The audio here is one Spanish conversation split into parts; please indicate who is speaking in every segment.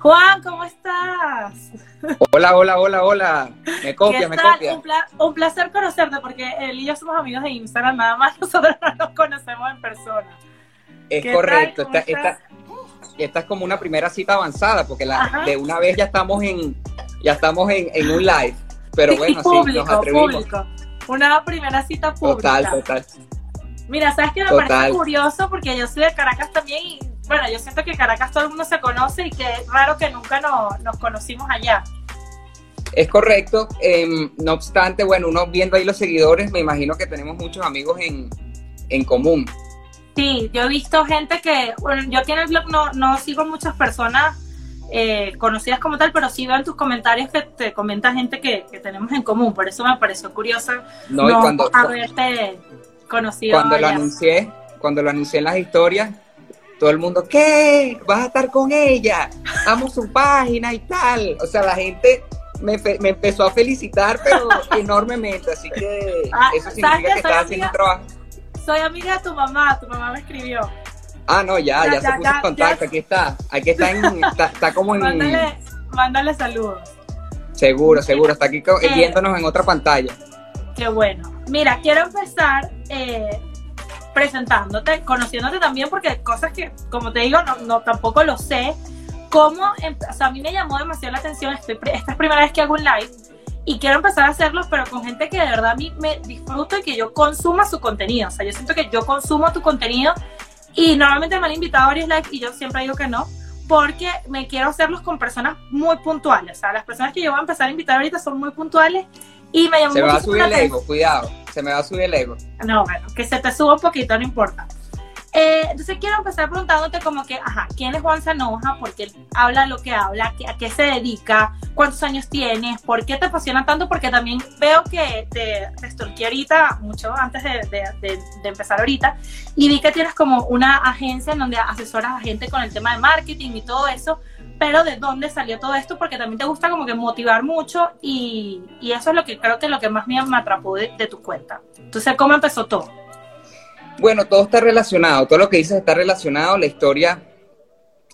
Speaker 1: Juan, ¿cómo estás?
Speaker 2: Hola, hola, hola, hola. Me copia, me copia.
Speaker 1: Un, placer conocerte porque él y yo somos amigos de Instagram, nada más nosotros no nos conocemos en persona.
Speaker 2: Es correcto, esta, esta, es como una primera cita avanzada porque la, de una vez ya estamos en ya estamos en, un live, pero bueno, sí, nos atrevimos. Público.
Speaker 1: Una primera cita pública.
Speaker 2: Total, total.
Speaker 1: Mira, ¿sabes qué me parece curioso? Porque yo soy de Caracas también y bueno, yo siento que Caracas todo el mundo se conoce y que es raro que nunca nos conocimos allá.
Speaker 2: Es correcto, em, no obstante, bueno, uno viendo ahí los seguidores, me imagino que tenemos muchos amigos en, común.
Speaker 1: Sí, yo he visto gente que, bueno, yo aquí en el blog no, no sigo muchas personas eh, conocidas como tal, pero sí veo en tus comentarios que te comenta gente que, tenemos en común, por eso me pareció curioso no, cuando, haberte conocido.
Speaker 2: Cuando lo anuncié, cuando lo anuncié en las historias, todo el mundo, ¿qué? ¿Vas a estar con ella? Amo su página y tal. O sea, la gente me, empezó a felicitar, pero enormemente. Así que ah, eso significa que, estás haciendo un trabajo.
Speaker 1: Soy amiga de tu mamá, tu mamá me escribió.
Speaker 2: Ah, no, ya, ya, se puso en contacto, aquí está. Aquí está, en, está, como en...
Speaker 1: Mándale, mándale saludos.
Speaker 2: Seguro, seguro, está aquí eh, viéndonos en otra pantalla.
Speaker 1: Qué bueno. Mira, quiero empezar eh, presentándote, conociéndote también, porque cosas que, como te digo, no, no tampoco lo sé. Cómo, o sea, a mí me llamó demasiado la atención, estoy, esta es primera vez que hago un live y quiero empezar a hacerlos, pero con gente que de verdad a mí me disfruto y que yo consuma su contenido. O sea, yo siento que yo consumo tu contenido y normalmente me han invitado a varios lives y yo siempre digo que no, porque me quiero hacerlos con personas muy puntuales. O sea, las personas que yo voy a empezar a invitar ahorita son muy puntuales y me llamó
Speaker 2: Se me va a subir el ego, cuidado, se me va a subir el ego.
Speaker 1: No, bueno, que se te suba un poquito, no importa. Eh, entonces quiero empezar preguntándote como que, ajá, ¿quién es Juan Sanoja? ¿Por qué habla lo que habla? ¿A qué se dedica? ¿Cuántos años tienes? ¿Por qué te apasiona tanto? Porque también veo que te, te ahorita, mucho antes de, de, de, empezar ahorita, y vi que tienes como una agencia en donde asesoras a gente con el tema de marketing y todo eso, pero de dónde salió todo esto, porque también te gusta como que motivar mucho y, y eso es lo que creo que lo que más me, atrapó de, de tu cuenta. Entonces, ¿cómo empezó todo?
Speaker 2: Bueno, todo está relacionado, todo lo que dices está relacionado. La historia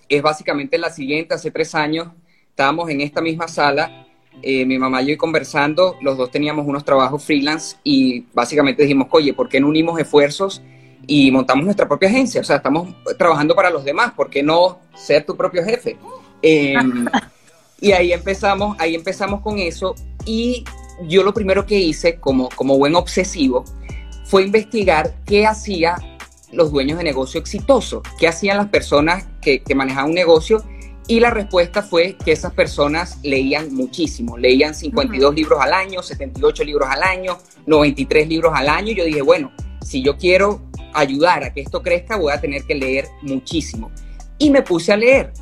Speaker 2: es básicamente la siguiente. Hace tres años estábamos en esta misma sala, eh, mi mamá y yo conversando, los dos teníamos unos trabajos freelance y básicamente dijimos, oye, ¿por qué no unimos esfuerzos y montamos nuestra propia agencia? O sea, estamos trabajando para los demás, ¿por qué no ser tu propio jefe? Em, y ahí empezamos, ahí empezamos con eso y yo lo primero que hice como, como buen obsesivo fue investigar qué hacía los dueños de negocio exitosos, qué hacían las personas que, manejaban un negocio y la respuesta fue que esas personas leían muchísimo, leían 52 libros al año, 78 libros al año, 93 libros al año. Y yo dije, bueno, si yo quiero ayudar a que esto crezca, voy a tener que leer muchísimo. Y me puse a leer.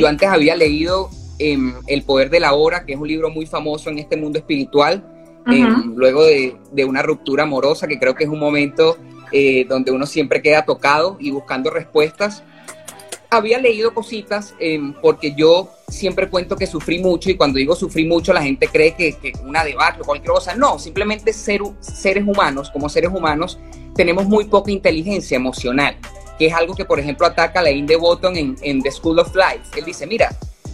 Speaker 2: Yo antes había leído em, El Poder de la Hora, que es un libro muy famoso en este mundo espiritual, em, luego de, una ruptura amorosa, que creo que es un momento eh, donde uno siempre queda tocado y buscando respuestas. Había leído cositas em, porque yo siempre cuento que sufrí mucho y cuando digo sufrí mucho la gente cree que, que una debacle o cualquier cosa. No, simplemente ser, seres humanos, como seres humanos, tenemos muy poca inteligencia emocional que es algo que, por ejemplo, ataca a Lane de Botton en, en The School of Life. Él dice, mira,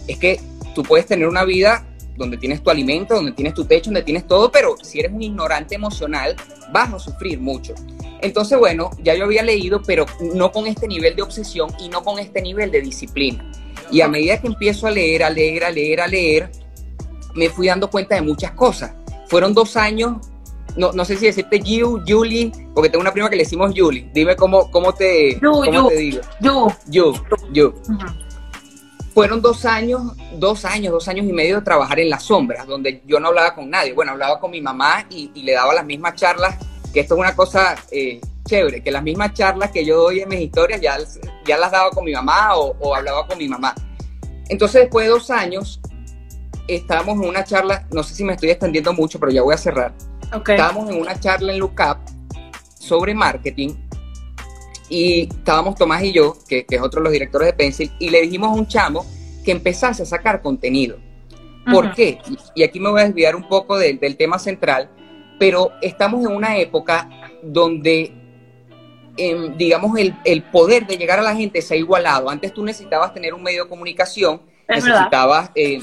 Speaker 2: es que tú puedes tener una vida donde tienes tu alimento, donde tienes tu techo, donde tienes todo, pero si eres un ignorante emocional, vas a sufrir mucho. Entonces, bueno, ya yo había leído, pero no con este nivel de obsesión y no con este nivel de disciplina. Y a medida que empiezo a leer, a leer, a leer, a leer, me fui dando cuenta de muchas cosas. Fueron dos años no, no sé si decirte Yu, Julie, porque tengo una prima que le decimos Julie. Dime cómo, cómo te, cómo te digo.
Speaker 1: Yu.
Speaker 2: Yu, Yu. Fueron dos años, dos años, dos años y medio de trabajar en las sombras, donde yo no hablaba con nadie. Bueno, hablaba con mi mamá y, le daba las mismas charlas, que esto es una cosa eh, chévere, que las mismas charlas que yo doy en mis historias ya, ya las daba con mi mamá o, o hablaba con mi mamá. Entonces, después de dos años, estábamos en una charla, no sé si me estoy extendiendo mucho, pero ya voy a cerrar Estábamos en una charla en Lookup sobre marketing y estábamos Tomás y yo, que, es otro de los directores de Pencil, y le dijimos a un chamo que empezase a sacar contenido. ¿Por qué? Y aquí me voy a desviar un poco del tema central, pero estamos en una época donde, em, digamos, el, el, poder de llegar a la gente se ha igualado. Antes tú necesitabas tener un medio de comunicación necesitabas, eh,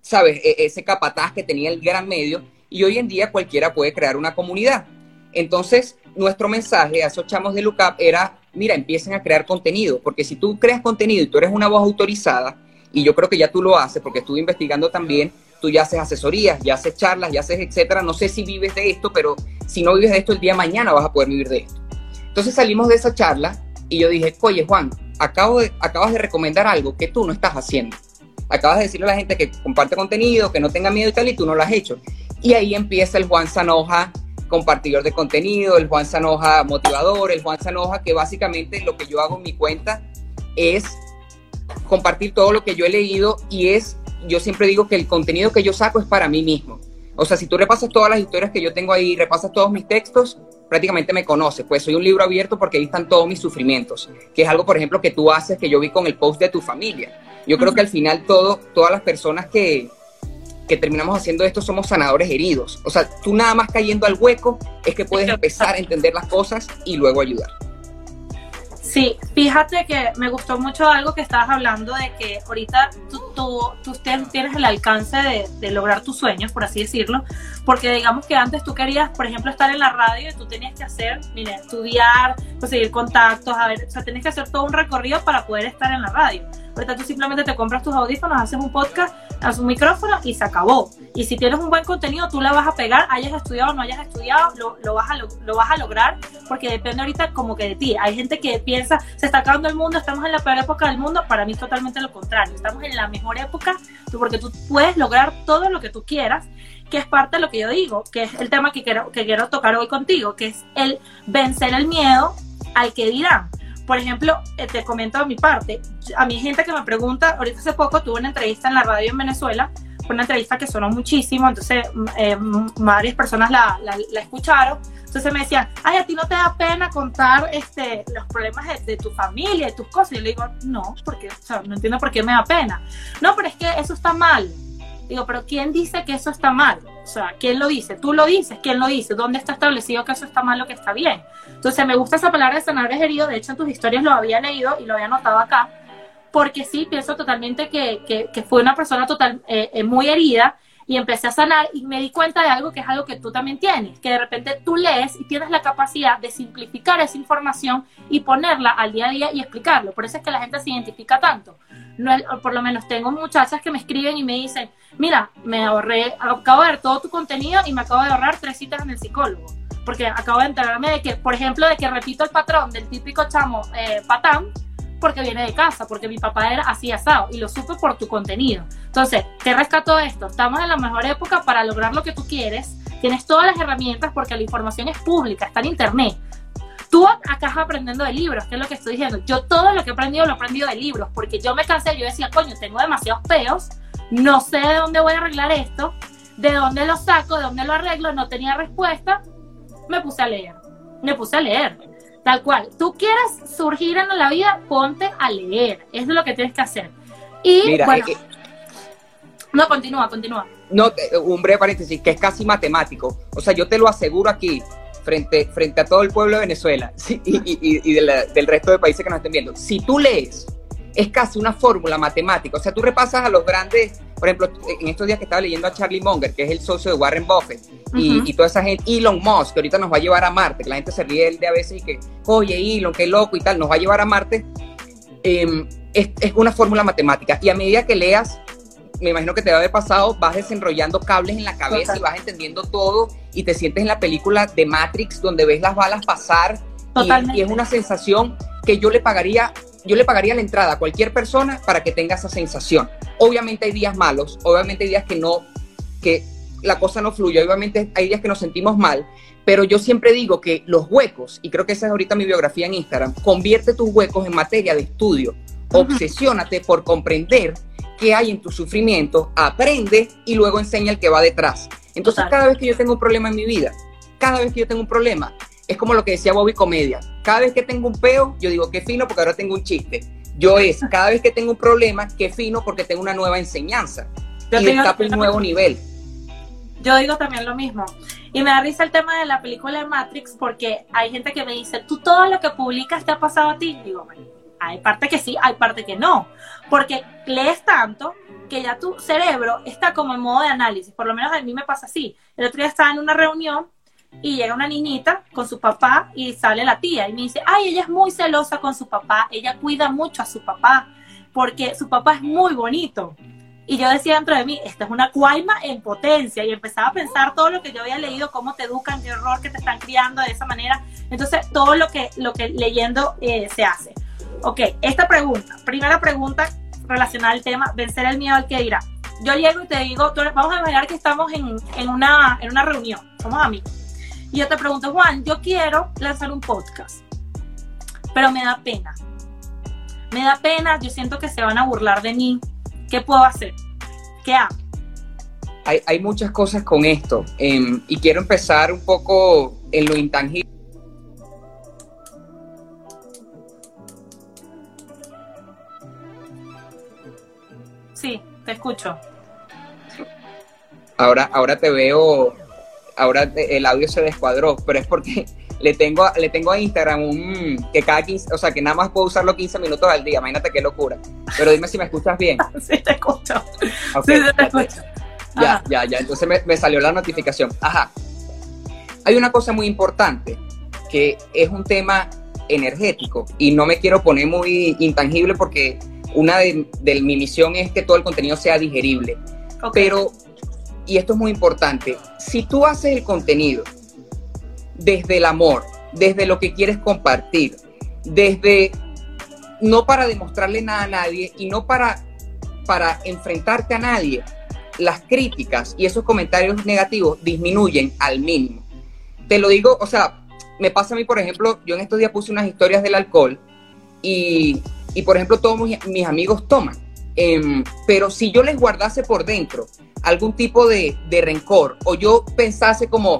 Speaker 2: sabes, e, ese capataz que tenía el gran medio y hoy en día cualquiera puede crear una comunidad. Entonces, nuestro mensaje a esos chamos de Lookup era, mira, empiecen a crear contenido, porque si tú creas contenido y tú eres una voz autorizada, y yo creo que ya tú lo haces, porque estuve investigando también, tú ya haces asesorías, ya haces charlas, ya haces etcétera, no sé si vives de esto, pero si no vives de esto el día de mañana vas a poder vivir de esto. Entonces salimos de esa charla y yo dije, oye Juan, acabo de, acabas de recomendar algo que tú no estás haciendo. Acabas de decirle a la gente que comparte contenido, que no tenga miedo y tal, y tú no lo has hecho. Y ahí empieza el Juan Sanoja compartidor de contenido, el Juan Sanoja motivador, el Juan Sanoja que básicamente lo que yo hago en mi cuenta es compartir todo lo que yo he leído y es, yo siempre digo que el contenido que yo saco es para mí mismo. O sea, si tú repasas todas las historias que yo tengo ahí, repasas todos mis textos, prácticamente me conoces, pues soy un libro abierto porque ahí están todos mis sufrimientos, que es algo, por ejemplo, que tú haces, que yo vi con el post de tu familia. Yo creo que al final todo, todas las personas que, que terminamos haciendo esto somos sanadores heridos. O sea, tú nada más cayendo al hueco es que puedes empezar a entender las cosas y luego ayudar.
Speaker 1: Sí, fíjate que me gustó mucho algo que estabas hablando de que ahorita tú, tú, tienes el alcance de, de, lograr tus sueños, por así decirlo, porque digamos que antes tú querías, por ejemplo, estar en la radio y tú tenías que hacer, mire, estudiar, conseguir contactos, a ver, o sea, tienes que hacer todo un recorrido para poder estar en la radio. Ahorita tú simplemente te compras tus audífonos, haces un podcast, haces un micrófono y se acabó. Y si tienes un buen contenido, tú la vas a pegar, hayas estudiado o no hayas estudiado, lo, lo vas a, lo, vas a lograr, porque depende ahorita como que de ti. Hay gente que piensa, se está acabando el mundo, estamos en la peor época del mundo, para mí es totalmente lo contrario. Estamos en la mejor época porque tú puedes lograr todo lo que tú quieras que es parte de lo que yo digo, que es el tema que quiero, que quiero tocar hoy contigo, que es el vencer el miedo al que dirán por ejemplo, eh, te comento de mi parte, a hay gente que me pregunta, ahorita hace poco tuve una entrevista en la radio en Venezuela, fue una entrevista que sonó muchísimo, entonces eh, varias personas la, escucharon, entonces me decían, ay, a ti no te da pena contar este, los problemas de, tu familia, de tus cosas, y yo le digo, no, porque, no entiendo por qué me da pena. No, pero es que eso está mal. Digo, pero ¿quién dice que eso está mal? O sea, ¿quién lo dice? ¿Tú lo dices? ¿Quién lo dice? ¿Dónde está establecido que eso está mal o que está bien? Entonces, me gusta esa palabra de sanar herido. De hecho, en tus historias lo había leído y lo había notado acá. Porque sí, pienso totalmente que, que, fue una persona total, eh, eh, muy herida y empecé a sanar y me di cuenta de algo que es algo que tú también tienes, que de repente tú lees y tienes la capacidad de simplificar esa información y ponerla al día a día y explicarlo. Por eso es que la gente se identifica tanto. No, por lo menos tengo muchachas que me escriben y me dicen, mira, me ahorré, acabo de ver todo tu contenido y me acabo de ahorrar tres citas en el psicólogo. Porque acabo de enterarme de que, por ejemplo, de que repito el patrón del típico chamo eh, patán, porque viene de casa, porque mi papá era así asado y lo supe por tu contenido. Entonces, ¿qué rescato esto? Estamos en la mejor época para lograr lo que tú quieres. Tienes todas las herramientas porque la información es pública, está en internet. Tú acá estás aprendiendo de libros, que es lo que estoy diciendo. Yo todo lo que he aprendido lo he aprendido de libros, porque yo me cansé, yo decía, coño, tengo demasiados peos, no sé de dónde voy a arreglar esto, de dónde lo saco, de dónde lo arreglo, no tenía respuesta, me puse a leer, me puse a leer. Tal cual, tú quieres surgir en la vida, ponte a leer, es lo que tienes que hacer. Y bueno, eh, no, continúa, continúa.
Speaker 2: No, un breve paréntesis, que es casi matemático. O sea, yo te lo aseguro aquí, frente, frente a todo el pueblo de Venezuela y, del resto de países que nos estén viendo. Si tú lees, es casi una fórmula matemática. O sea, tú repasas a los grandes, por ejemplo, en estos días que estaba leyendo a Charlie Munger, que es el socio de Warren Buffett, y, toda esa gente, Elon Musk, que ahorita nos va a llevar a Marte, que la gente se ríe de a veces y que, oye, Elon, qué loco y tal, nos va a llevar a Marte. Em, es, es una fórmula matemática. Y a medida que leas, me imagino que te va a haber pasado, vas desenrollando cables en la cabeza y vas entendiendo todo y te sientes en la película de Matrix donde ves las balas pasar y, es una sensación que yo le pagaría, yo le pagaría la entrada a cualquier persona para que tenga esa sensación. Obviamente hay días malos, obviamente hay días que no, que la cosa no fluye, obviamente hay días que nos sentimos mal, pero yo siempre digo que los huecos, y creo que esa es ahorita mi biografía en Instagram, convierte tus huecos en materia de estudio. Obsesiónate por comprender qué hay en tu sufrimiento, aprende y luego enseña el que va detrás. Entonces, cada vez que yo tengo un problema en mi vida, cada vez que yo tengo un problema, es como lo que decía Bobby Comedia. Cada vez que tengo un peo, yo digo, qué fino porque ahora tengo un chiste. Yo es, cada vez que tengo un problema, qué fino porque tengo una nueva enseñanza. y destapo un nuevo nivel.
Speaker 1: Yo digo también lo mismo. Y me da risa el tema de la película de Matrix porque hay gente que me dice, tú todo lo que publicas te ha pasado a ti. Digo, hay parte que sí, hay parte que no, porque lees tanto que ya tu cerebro está como en modo de análisis, por lo menos a mí me pasa así. El otro día estaba en una reunión y llega una niñita con su papá y sale la tía y me dice, ay, ella es muy celosa con su papá, ella cuida mucho a su papá porque su papá es muy bonito. Y yo decía dentro de mí, esta es una cuaima en potencia. Y empezaba a pensar todo lo que yo había leído, cómo te educan, qué horror que te están criando de esa manera. Entonces, todo lo que, lo que leyendo eh, se hace. Ok, esta pregunta, primera pregunta relacionada al tema, vencer el miedo al que dirá. Yo llego y te digo, vamos a imaginar que estamos en, en, una, en una reunión, somos amigos. Y yo te pregunto, Juan, yo quiero lanzar un podcast, pero me da pena. Me da pena, yo siento que se van a burlar de mí. ¿Qué puedo hacer? ¿Qué hago?
Speaker 2: Hay, hay muchas cosas con esto em, y quiero empezar un poco en lo intangible.
Speaker 1: Sí, te escucho.
Speaker 2: Ahora, ahora te veo, ahora el audio se descuadró, pero es porque le tengo, le tengo a Instagram un que cada 15, o sea, que nada más puedo usarlo 15 minutos al día. Imagínate qué locura. Pero dime si me escuchas bien.
Speaker 1: sí, te escucho. sí, te escucho.
Speaker 2: Ya, ya, ya. Entonces me, me salió la notificación. Ajá. Hay una cosa muy importante que es un tema energético y no me quiero poner muy intangible porque una de, mi misión es que todo el contenido sea digerible. Pero, y esto es muy importante, si tú haces el contenido desde el amor, desde lo que quieres compartir, desde no para demostrarle nada a nadie y no para, para enfrentarte a nadie, las críticas y esos comentarios negativos disminuyen al mínimo. Te lo digo, o sea, me pasa a mí, por ejemplo, yo en estos días puse unas historias del alcohol y, y por ejemplo, todos mis, amigos toman. Em, pero si yo les guardase por dentro algún tipo de, de rencor o yo pensase como,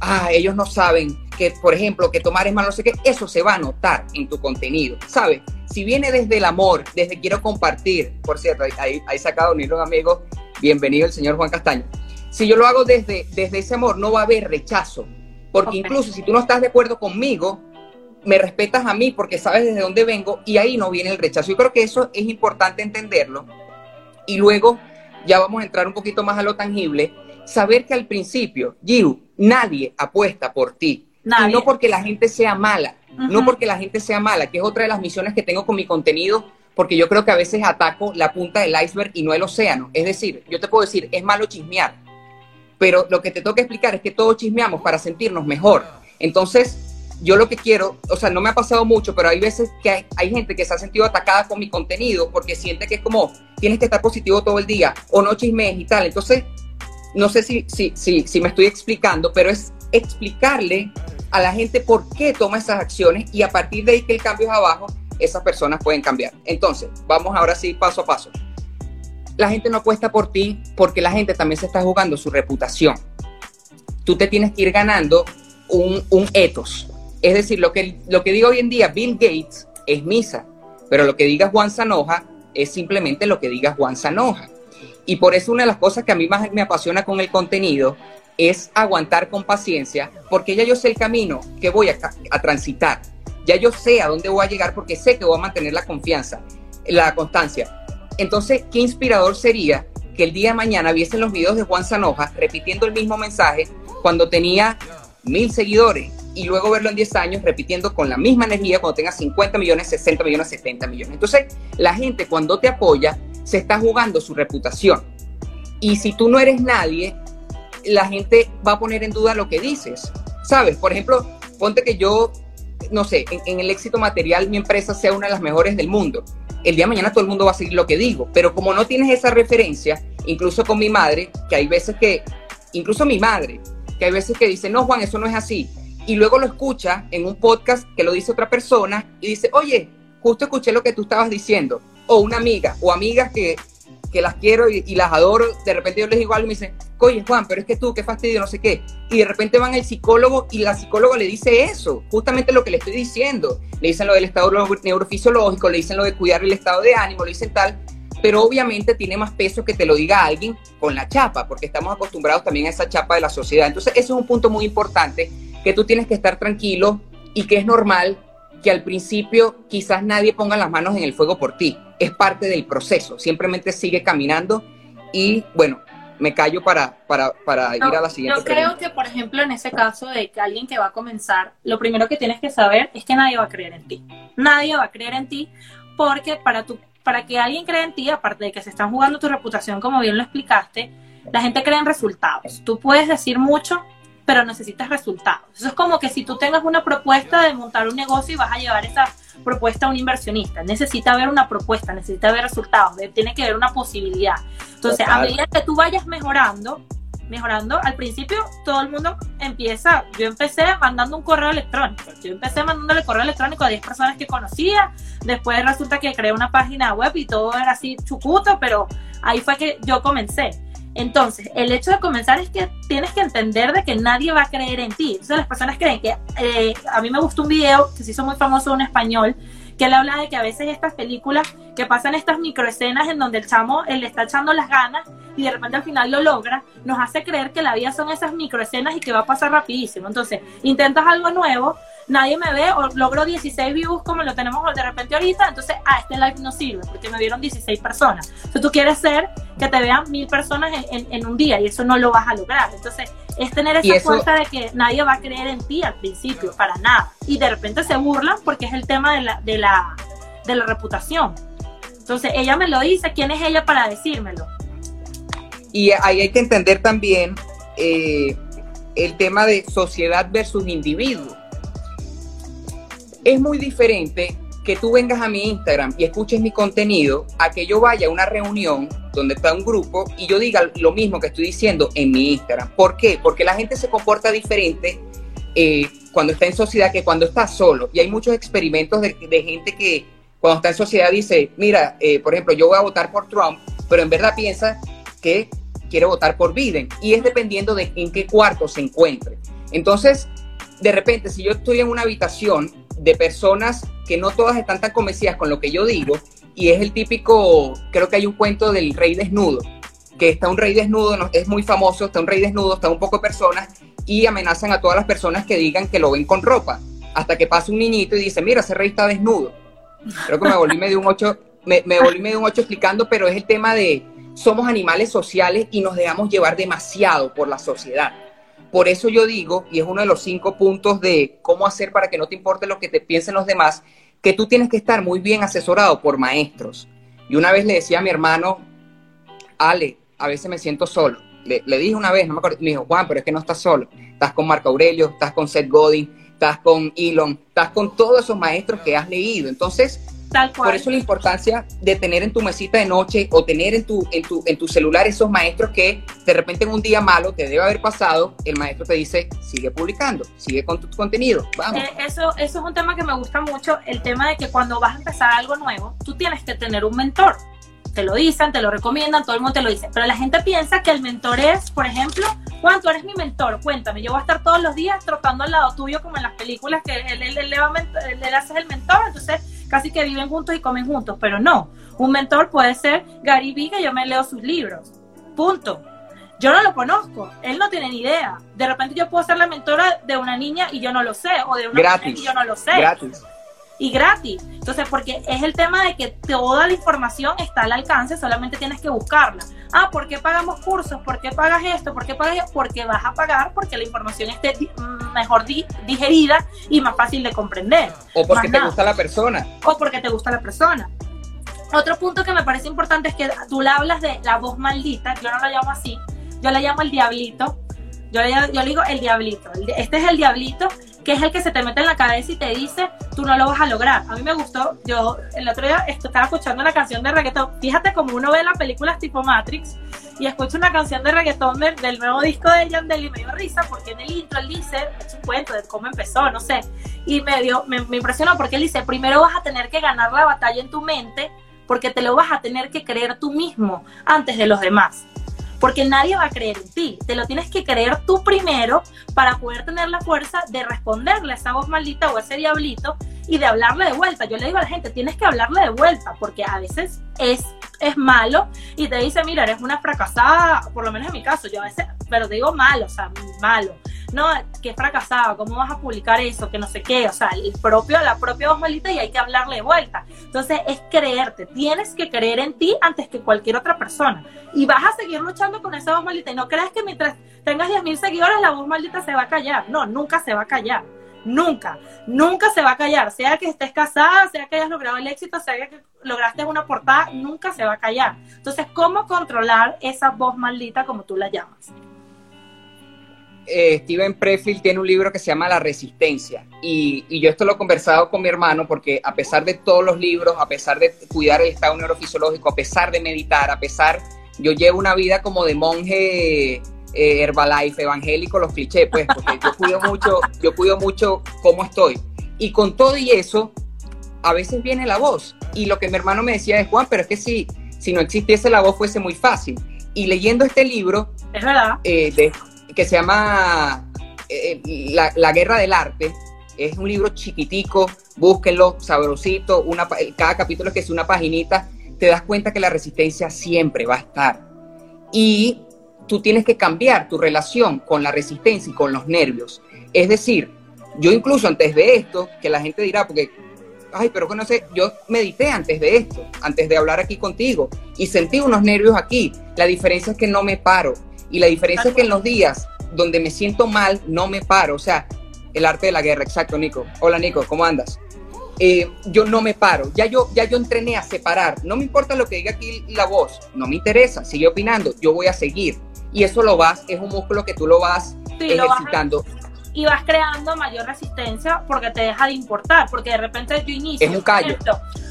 Speaker 2: ah, ellos no saben que, por ejemplo, que tomar es malo, no sé qué, eso se va a notar en tu contenido, ¿sabes? Si viene desde el amor, desde quiero compartir, por cierto, ahí, ahí sacado unir un amigo, bienvenido el señor Juan Castaño. Si yo lo hago desde, desde ese amor, no va a haber rechazo, porque incluso si tú no estás de acuerdo conmigo, me respetas a mí porque sabes desde dónde vengo y ahí no viene el rechazo. Yo creo que eso es importante entenderlo. Y luego ya vamos a entrar un poquito más a lo tangible saber que al principio, Giu, nadie apuesta por ti. Y no porque la gente sea mala, no porque la gente sea mala, que es otra de las misiones que tengo con mi contenido, porque yo creo que a veces ataco la punta del iceberg y no el océano. Es decir, yo te puedo decir, es malo chismear, pero lo que te toca explicar es que todos chismeamos para sentirnos mejor. Entonces, yo lo que quiero, o sea, no me ha pasado mucho, pero hay veces que hay, gente que se ha sentido atacada con mi contenido porque siente que es como, tienes que estar positivo todo el día o no chismes y tal. Entonces, no sé si, si, si, si me estoy explicando, pero es explicarle a la gente por qué toma esas acciones y a partir de ahí que el cambio es abajo, esas personas pueden cambiar. Entonces, vamos ahora sí paso a paso. La gente no apuesta por ti porque la gente también se está jugando su reputación. Tú te tienes que ir ganando un, un. Es decir, lo que, lo que diga hoy en día Bill Gates es misa, pero lo que diga Juan Sanoja es simplemente lo que diga Juan Sanoja. Y por eso una de las cosas que a mí más me apasiona con el contenido es aguantar con paciencia, porque ya yo sé el camino que voy a, transitar. Ya yo sé a dónde voy a llegar porque sé que voy a mantener la confianza, la constancia. Entonces, qué inspirador sería que el día de mañana viesen los videos de Juan Sanoja repitiendo el mismo mensaje cuando tenía mil seguidores y luego verlo en 10 años repitiendo con la misma energía cuando tenga 50 millones, 60 millones, 70 millones. Entonces, la gente cuando te apoya se está jugando su reputación. Y si tú no eres nadie, la gente va a poner en duda lo que dices. ¿Sabes? Por ejemplo, ponte que yo, no sé, en, el éxito material mi empresa sea una de las mejores del mundo. El día de mañana todo el mundo va a seguir lo que digo, pero como no tienes esa referencia, incluso con mi madre, que hay veces que, incluso mi madre, que hay veces que dice, no, Juan, eso no es así. Y luego lo escucha en un podcast que lo dice otra persona y dice, oye, justo escuché lo que tú estabas diciendo o una amiga o amigas que, que las quiero y, las adoro, de repente yo les digo algo y me dicen, oye Juan, pero es que tú, qué fastidio, no sé qué. Y de repente van al psicólogo y la psicóloga le dice eso, justamente lo que le estoy diciendo. Le dicen lo del estado neurofisiológico, le dicen lo de cuidar el estado de ánimo, le dicen tal, pero obviamente tiene más peso que te lo diga alguien con la chapa, porque estamos acostumbrados también a esa chapa de la sociedad. Entonces, eso es un punto muy importante, que tú tienes que estar tranquilo y que es normal que al principio quizás nadie ponga las manos en el fuego por ti. Es parte del proceso. Simplemente sigue caminando y bueno, me callo para, para, para ir a la siguiente.
Speaker 1: Yo creo que, por ejemplo, en ese caso de que alguien que va a comenzar, lo primero que tienes que saber es que nadie va a creer en ti. Nadie va a creer en ti porque para, tu, para que alguien crea en ti, aparte de que se están jugando tu reputación, como bien lo explicaste, la gente cree en resultados. Tú puedes decir mucho, pero necesitas resultados. Eso es como que si tú tengas una propuesta de montar un negocio y vas a llevar esa propuesta a un inversionista, necesita ver una propuesta, necesita ver resultados, tiene que ver una posibilidad. Entonces, a medida que tú vayas mejorando, mejorando, al principio todo el mundo empieza, yo empecé mandando un correo electrónico, yo empecé mandándole correo electrónico a 10 personas que conocía, después resulta que creé una página web y todo era así chucuto, pero ahí fue que yo comencé. Entonces, el hecho de comenzar es que tienes que entender de que nadie va a creer en ti. Entonces, las personas creen que, eh, a mí me gustó un video que se hizo muy famoso en español, que él habla de que a veces estas películas que pasan estas microescenas en donde el chamo él le está echando las ganas y de repente al final lo logra, nos hace creer que la vida son esas microescenas y que va a pasar rapidísimo. Entonces, intentas algo nuevo, nadie me ve o logro 16 views como lo tenemos de repente ahorita, entonces, ah, este live no sirve porque me vieron 16 personas. Entonces tú quieres ser que te vean mil personas en, un día y eso no lo vas a lograr. Entonces, es tener esa fuerza de que nadie va a creer en ti al principio, para nada. Y de repente se burlan porque es el tema de la, de la, de la reputación. Entonces, ella me lo dice, ¿quién es ella para decírmelo?
Speaker 2: Y ahí hay que entender también eh, el tema de sociedad versus individuo es muy diferente que tú vengas a mi Instagram y escuches mi contenido a que yo vaya a una reunión donde está un grupo y yo diga lo mismo que estoy diciendo en mi Instagram. ¿Por qué? Porque la gente se comporta diferente eh, cuando está en sociedad que cuando está solo. Y hay muchos experimentos de, gente que cuando está en sociedad dice, mira, eh, por ejemplo, yo voy a votar por Trump, pero en verdad piensa que quiere votar por Biden. Y es dependiendo de en qué cuarto se encuentre. Entonces, de repente, si yo estoy en una habitación de personas que no todas están tan convencidas con lo que yo digo, y es el típico, creo que hay un cuento del rey desnudo, que está un rey desnudo, es muy famoso, está un rey desnudo, está un poco de personas, y amenazan a todas las personas que digan que lo ven con ropa, hasta que pasa un niñito y dice, mira, ese rey está desnudo. Creo que me volví medio un ocho, me, me volví un explicando, pero es el tema de somos animales sociales y nos dejamos llevar demasiado por la sociedad. Por eso yo digo, y es uno de los cinco puntos de cómo hacer para que no te importe lo que te piensen los demás, que tú tienes que estar muy bien asesorado por maestros. Y una vez le decía a mi hermano, Ale, a veces me siento solo. Le, dije una vez, no me acuerdo, me dijo, Juan, pero es que no estás solo. Estás con Marco Aurelio, estás con Seth Godin, estás con Elon, estás con todos esos maestros que has leído. Entonces, por eso la importancia de tener en tu mesita de noche o tener en tu, en tu, en tu celular esos maestros que de repente en un día malo te debe haber pasado, el maestro te dice, sigue publicando, sigue con tu contenido, vamos.
Speaker 1: Eh, eso, eso es un tema que me gusta mucho, el tema de que cuando vas a empezar algo nuevo, tú tienes que tener un mentor. Te lo dicen, te lo recomiendan, todo el mundo te lo dice. Pero la gente piensa que el mentor es, por ejemplo, Juan, tú eres mi mentor, cuéntame, yo voy a estar todos los días trotando al lado tuyo como en las películas que él, él, él, él, él hace el mentor, entonces casi que viven juntos y comen juntos, pero no. Un mentor puede ser Gary Vee, que yo me leo sus libros. Punto. Yo no lo conozco, él no tiene ni idea. De repente yo puedo ser la mentora de una niña y yo no lo sé, o de una
Speaker 2: gratis,
Speaker 1: y yo no lo sé.
Speaker 2: Gratis.
Speaker 1: Y gratis. Entonces, porque es el tema de que toda la información está al alcance, solamente tienes que buscarla. Ah, ¿por qué pagamos cursos? ¿Por qué pagas esto? ¿Por qué pagas esto? Porque vas a pagar porque la información esté mejor digerida y más fácil de comprender.
Speaker 2: O porque te gusta la persona.
Speaker 1: O porque te gusta la persona. Otro punto que me parece importante es que tú le hablas de la voz maldita, yo no la llamo así, yo la llamo el diablito, yo le, yo le digo el diablito, este es el diablito que es el que se te mete en la cabeza y te dice, tú no lo vas a lograr. A mí me gustó, yo el otro día estaba escuchando una canción de reggaetón, fíjate como uno ve las películas tipo Matrix y escucha una canción de reggaetón del, nuevo disco de Yandel y me dio risa porque en el intro él dice, es un cuento de cómo empezó, no sé, y me, dio, me impresionó porque él dice, primero vas a tener que ganar la batalla en tu mente porque te lo vas a tener que creer tú mismo antes de los demás porque nadie va a creer en ti. Te lo tienes que creer tú primero para poder tener la fuerza de responderle a esa voz maldita o a ese diablito y de hablarle de vuelta. Yo le digo a la gente, tienes que hablarle de vuelta, porque a veces es, es malo y te dice, mira, eres una fracasada, por lo menos en mi caso, yo a veces pero digo malo, o sea, malo. No, que fracasado, ¿cómo vas a publicar eso? Que no sé qué, o sea, el propio, la propia voz maldita y hay que hablarle de vuelta. Entonces es creerte, tienes que creer en ti antes que cualquier otra persona. Y vas a seguir luchando con esa voz maldita. Y no creas que mientras tengas 10.000 seguidores la voz maldita se va a callar. No, nunca se va a callar nunca, nunca se va a callar, sea que estés casada, sea que hayas logrado el éxito, sea que lograste una portada, nunca se va a callar. Entonces, ¿cómo controlar esa voz maldita como tú la llamas?
Speaker 2: Eh, Steven Prefield tiene un libro que se llama La Resistencia y, y, yo esto lo he conversado con mi hermano porque a pesar de todos los libros, a pesar de cuidar el estado neurofisiológico, a pesar de meditar, a pesar, yo llevo una vida como de monje eh, Herbalife, evangélico, los clichés, pues, porque yo cuido mucho, yo cuido mucho cómo estoy. Y con todo y eso, a veces viene la voz. Y lo que mi hermano me decía es, Juan, pero es que si, si no existiese la voz fuese muy fácil. Y leyendo este libro,
Speaker 1: es verdad.
Speaker 2: Eh, que se llama eh, la, la, Guerra del Arte, es un libro chiquitico, búsquenlo, sabrosito, una, cada capítulo que es una paginita, te das cuenta que la resistencia siempre va a estar. Y tú tienes que cambiar tu relación con la resistencia y con los nervios. Es decir, yo incluso antes de esto, que la gente dirá, porque, ay, pero que no sé, yo medité antes de esto, antes de hablar aquí contigo, y sentí unos nervios aquí. La diferencia es que no me paro. Y la diferencia es que en los días donde me siento mal, no me paro. O sea, el arte de la guerra, exacto, Nico. Hola, Nico, ¿cómo andas? Eh, yo no me paro. Ya yo, ya yo entrené a separar. No me importa lo que diga aquí la voz, no me interesa, sigue opinando, yo voy a seguir y eso lo vas, es un músculo que tú lo vas ejercitando.
Speaker 1: y vas creando mayor resistencia porque te deja de importar, porque de repente yo inicio.
Speaker 2: Es un callo.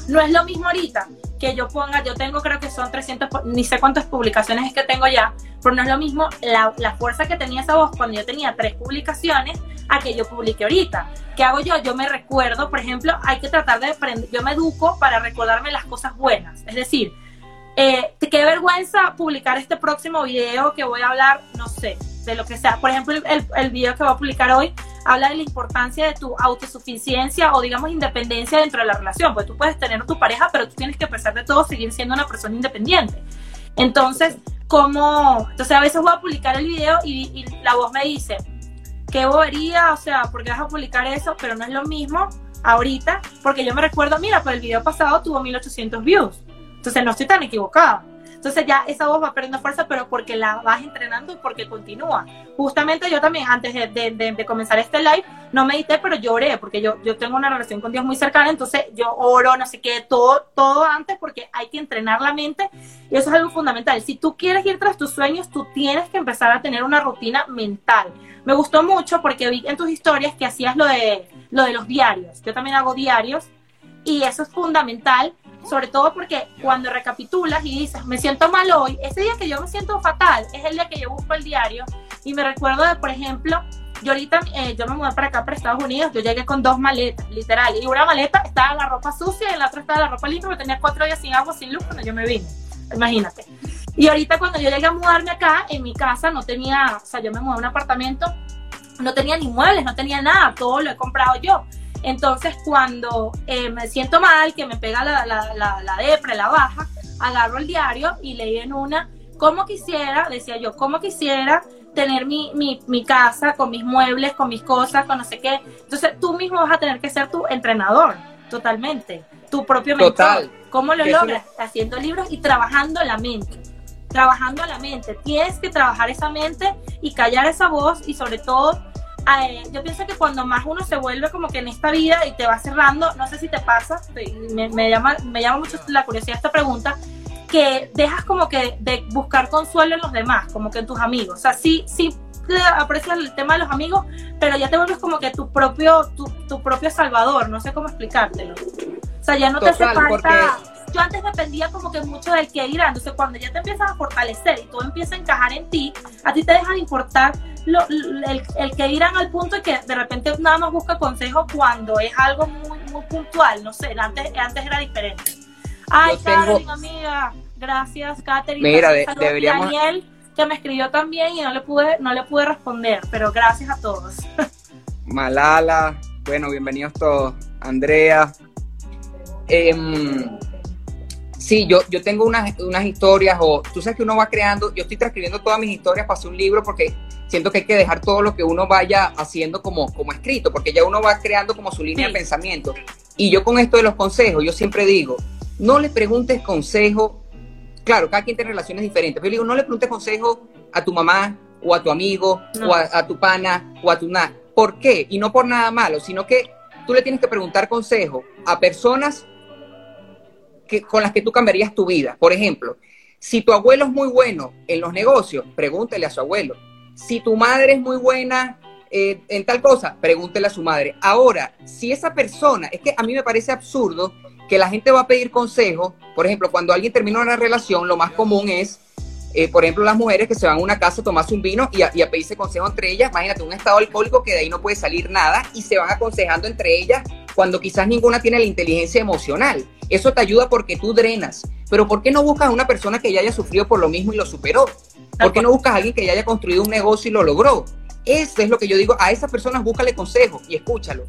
Speaker 1: no es lo mismo ahorita que yo ponga, yo tengo creo que son 300, ni sé cuántas publicaciones es que tengo ya, pero no es lo mismo la, la fuerza que tenía esa voz cuando yo tenía tres publicaciones a que yo publique ahorita. ¿Qué hago yo? Yo me recuerdo, por ejemplo, hay que tratar de aprender, yo me educo para recordarme las cosas buenas. Es decir, eh, qué vergüenza publicar este próximo video que voy a hablar, no sé, de lo que sea. Por ejemplo, el, el video que voy a publicar hoy habla de la importancia de tu autosuficiencia o digamos independencia dentro de la relación, porque tú puedes tener tu pareja, pero tú tienes que a pesar de todo seguir siendo una persona independiente. Entonces, como, entonces a veces voy a publicar el video y, y la voz me dice, qué bobería, o sea, ¿por qué vas a publicar eso? Pero no es lo mismo ahorita, porque yo me recuerdo, mira, pues el video pasado tuvo 1800 views entonces no estoy tan equivocada. Entonces ya esa voz va perdiendo fuerza, pero porque la vas entrenando y porque continúa. Justamente yo también, antes de, comenzar este live, no medité, pero lloré, porque yo, yo tengo una relación con Dios muy cercana, entonces yo oro, no sé qué, todo, todo antes, porque hay que entrenar la mente y eso es algo fundamental. Si tú quieres ir tras tus sueños, tú tienes que empezar a tener una rutina mental. Me gustó mucho porque vi en tus historias que hacías lo de, lo de los diarios. Yo también hago diarios y eso es fundamental sobre todo porque cuando recapitulas y dices, me siento mal hoy, ese día que yo me siento fatal es el día que yo busco el diario y me recuerdo de, por ejemplo, yo ahorita, eh, yo me mudé para acá, para Estados Unidos, yo llegué con dos maletas, literal, y una maleta estaba la ropa sucia y la otra estaba la ropa limpia, porque tenía cuatro días sin agua, sin luz cuando yo me vine, imagínate. Y ahorita cuando yo llegué a mudarme acá, en mi casa no tenía, o sea, yo me mudé a un apartamento, no tenía ni muebles, no tenía nada, todo lo he comprado yo. Entonces, cuando eh, me siento mal, que me pega la, la, la, la depre, la baja, agarro el diario y leí en una, como quisiera, decía yo, como quisiera tener mi, mi, mi, casa con mis muebles, con mis cosas, con no sé qué. Entonces, tú mismo vas a tener que ser tu entrenador, totalmente, tu propio mentor. Total. ¿Cómo lo logras? Haciendo libros y trabajando la mente. Trabajando la mente. Tienes que trabajar esa mente y callar esa voz y sobre todo yo pienso que cuando más uno se vuelve como que en esta vida y te va cerrando, no sé si te pasa, me, llama, me llama mucho la curiosidad esta pregunta, que dejas como que de buscar consuelo en los demás, como que en tus amigos. O sea, sí, sí aprecias el tema de los amigos, pero ya te vuelves como que tu propio, tu, propio salvador, no sé cómo explicártelo. O sea, ya no te hace falta... Yo antes dependía como que mucho del que dirán, entonces cuando ya te empiezas a fortalecer y todo empieza a encajar en ti, a ti te deja de importar el, que irán al punto y que de repente nada más busca consejo cuando es algo muy, muy puntual, no sé, antes, antes era diferente. Ay, Catherine, amiga, gracias, Catherine.
Speaker 2: Mira, deberíamos...
Speaker 1: Daniel, que me escribió también y no le pude, no le pude responder, pero gracias a todos.
Speaker 2: Malala, bueno, bienvenidos todos. Andrea. Em, Sí, yo, yo tengo unas, unas historias, o tú sabes que uno va creando, yo estoy transcribiendo todas mis historias para hacer un libro porque siento que hay que dejar todo lo que uno vaya haciendo como, como escrito, porque ya uno va creando como su línea de pensamiento. Y yo con esto de los consejos, yo siempre digo, no le preguntes consejo, claro, cada quien tiene relaciones diferentes, pero digo, no le preguntes consejo a tu mamá o a tu amigo o a, tu pana o a tu nada. ¿Por qué? Y no por nada malo, sino que tú le tienes que preguntar consejo a personas con las que tú cambiarías tu vida. Por ejemplo, si tu abuelo es muy bueno en los negocios, pregúntele a su abuelo. Si tu madre es muy buena eh, en tal cosa, pregúntele a su madre. Ahora, si esa persona, es que a mí me parece absurdo que la gente va a pedir consejo, por ejemplo, cuando alguien termina una relación, lo más común es, eh, por ejemplo, las mujeres que se van a una casa a tomarse un vino y a, y a, pedirse consejo entre ellas, imagínate un estado alcohólico que de ahí no puede salir nada y se van aconsejando entre ellas cuando quizás ninguna tiene la inteligencia emocional. Eso te ayuda porque tú drenas. Pero ¿por qué no buscas a una persona que ya haya sufrido por lo mismo y lo superó? ¿Por qué no buscas a alguien que ya haya construido un negocio y lo logró? Eso es lo que yo digo, a esas personas búscale consejo y escúchalo.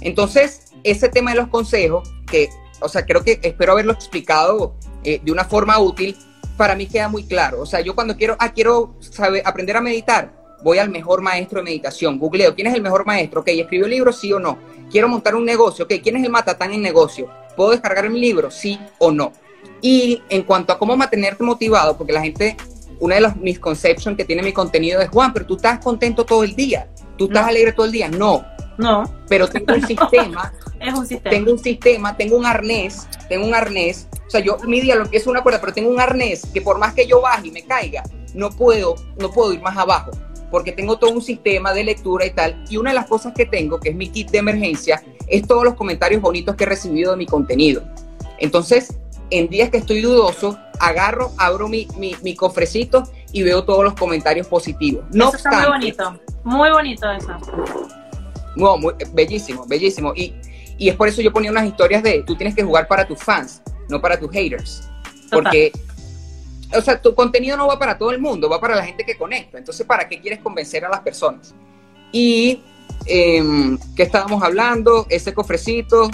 Speaker 2: Entonces, ese tema de los consejos, que, o sea, creo que espero haberlo explicado eh, de una forma útil, para mí queda muy claro. O sea, yo cuando quiero, ah, quiero saber, aprender a meditar, voy al mejor maestro de meditación, googleo, ¿quién es el mejor maestro? Ok, ¿escribió libros? Sí o no. Quiero montar un negocio, ok, ¿quién es el matatán en negocio? ¿Puedo descargar mi libro? Sí o no. Y en cuanto a cómo mantenerte motivado, porque la gente, una de las misconceptions que tiene mi contenido es, Juan, pero tú estás contento todo el día, tú estás alegre todo el día. No.
Speaker 1: No.
Speaker 2: Pero tengo un sistema.
Speaker 1: es un sistema.
Speaker 2: Tengo un sistema, tengo un arnés, tengo un arnés. O sea, yo mi día lo empiezo una cuerda, pero tengo un arnés que por más que yo baje y me caiga, no puedo, no puedo ir más abajo porque tengo todo un sistema de lectura y tal. Y una de las cosas que tengo, que es mi kit de emergencia, es todos los comentarios bonitos que he recibido de mi contenido. Entonces, en días que estoy dudoso, agarro, abro mi, mi, cofrecito y veo todos los comentarios positivos. No
Speaker 1: eso está muy bonito, muy bonito eso.
Speaker 2: No, muy, bellísimo, bellísimo. Y, y es por eso yo ponía unas historias de, tú tienes que jugar para tus fans, no para tus haters. Porque o sea, tu contenido no va para todo el mundo, va para la gente que conecta. Entonces, ¿para qué quieres convencer a las personas? Y, eh, ¿qué estábamos hablando? Ese cofrecito.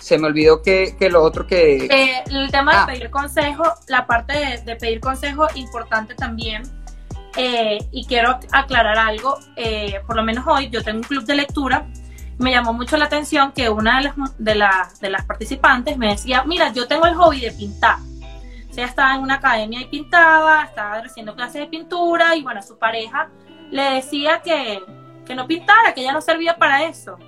Speaker 2: Se me olvidó que, que lo otro que...
Speaker 1: Eh, el tema de ah. pedir consejo, la parte de, pedir consejo, importante también. Eh, y quiero aclarar algo, eh, por lo menos hoy yo tengo un club de lectura me llamó mucho la atención que una de las, de, de las participantes me decía, mira, yo tengo el hobby de pintar ella estaba en una academia y pintaba, estaba haciendo clases de pintura y bueno, su pareja le decía que, que no pintara, que ella no servía para eso.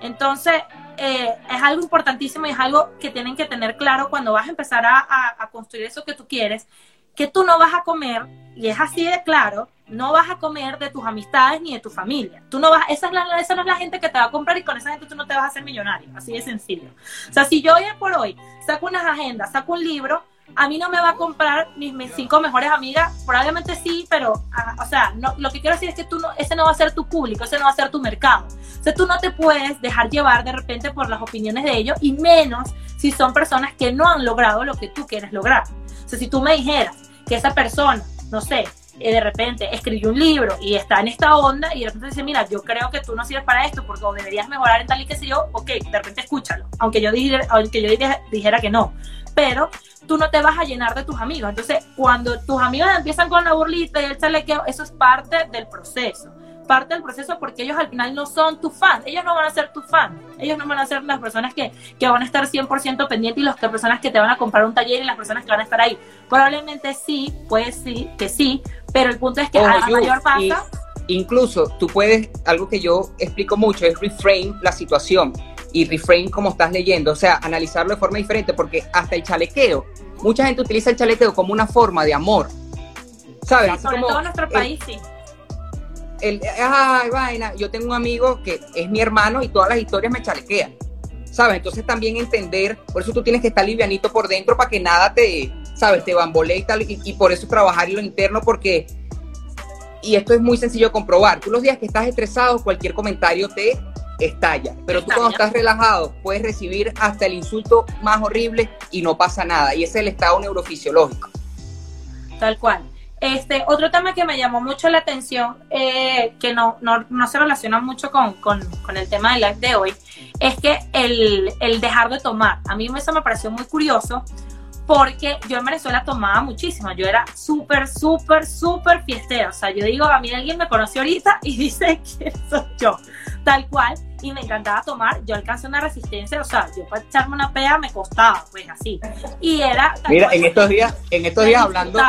Speaker 1: Entonces, eh, es algo importantísimo y es algo que tienen que tener claro cuando vas a empezar a, a, construir eso que tú quieres, que tú no vas a comer, y es así de claro, no vas a comer de tus amistades ni de tu familia. Tú no vas, esa, es la, esa no es la gente que te va a comprar y con esa gente tú no te vas a hacer millonario, así de sencillo. O sea, si yo hoy por hoy saco unas agendas, saco un libro, a mí no me va a comprar mis, cinco mejores amigas, probablemente sí, pero, ah, o sea, no, lo que quiero decir es que tú no, ese no va a ser tu público, ese no va a ser tu mercado. O sea, tú no te puedes dejar llevar de repente por las opiniones de ellos, y menos si son personas que no han logrado lo que tú quieres lograr. O sea, si tú me dijeras que esa persona, no sé, eh, de repente escribió un libro y está en esta onda y de repente dice, mira, yo creo que tú no sirves para esto porque deberías mejorar en tal y que sé yo, ok, de repente escúchalo, aunque yo, dijera, aunque yo dijera que no, pero tú no te vas a llenar de tus amigos. Entonces, cuando tus amigos empiezan con la burlita y el chalequeo, eso es parte del proceso. Parte del proceso porque ellos al final no son tus fans. Ellos no van a ser tus fans. Ellos no van a ser las personas que, que van a estar 100% pendientes y las personas que te van a comprar un taller y las personas que van a estar ahí. Probablemente sí, puede sí, que sí, pero el punto es que a la mayor pasa...
Speaker 2: Incluso tú puedes, algo que yo explico mucho es reframe la situación y reframe como estás leyendo, o sea, analizarlo de forma diferente, porque hasta el chalequeo, mucha gente utiliza el chalequeo como una forma de amor. ¿Sabes?
Speaker 1: sobre todo en nuestro país, sí.
Speaker 2: El, ay, vaina, yo tengo un amigo que es mi hermano y todas las historias me chalequean. ¿Sabes? Entonces también entender, por eso tú tienes que estar livianito por dentro para que nada te, ¿sabes? Te bambolee y tal, y, y por eso trabajar en lo interno, porque, y esto es muy sencillo de comprobar, tú los días que estás estresado, cualquier comentario te estalla. Pero tú cuando estás relajado puedes recibir hasta el insulto más horrible y no pasa nada. Y ese es el estado neurofisiológico.
Speaker 1: Tal cual. Este, otro tema que me llamó mucho la atención, eh, que no, no, no, se relaciona mucho con, con, con, el tema del live de hoy, es que el, el dejar de tomar. A mí eso me pareció muy curioso porque yo en Venezuela tomaba muchísimo, yo era súper, súper, súper fiestera, o sea, yo digo, a mí alguien me conoció ahorita y dice que soy yo, tal cual, y me encantaba tomar, yo alcancé una resistencia, o sea, yo para echarme una pea me costaba, pues así, y era...
Speaker 2: Mira, en estos días, en estos días hablando...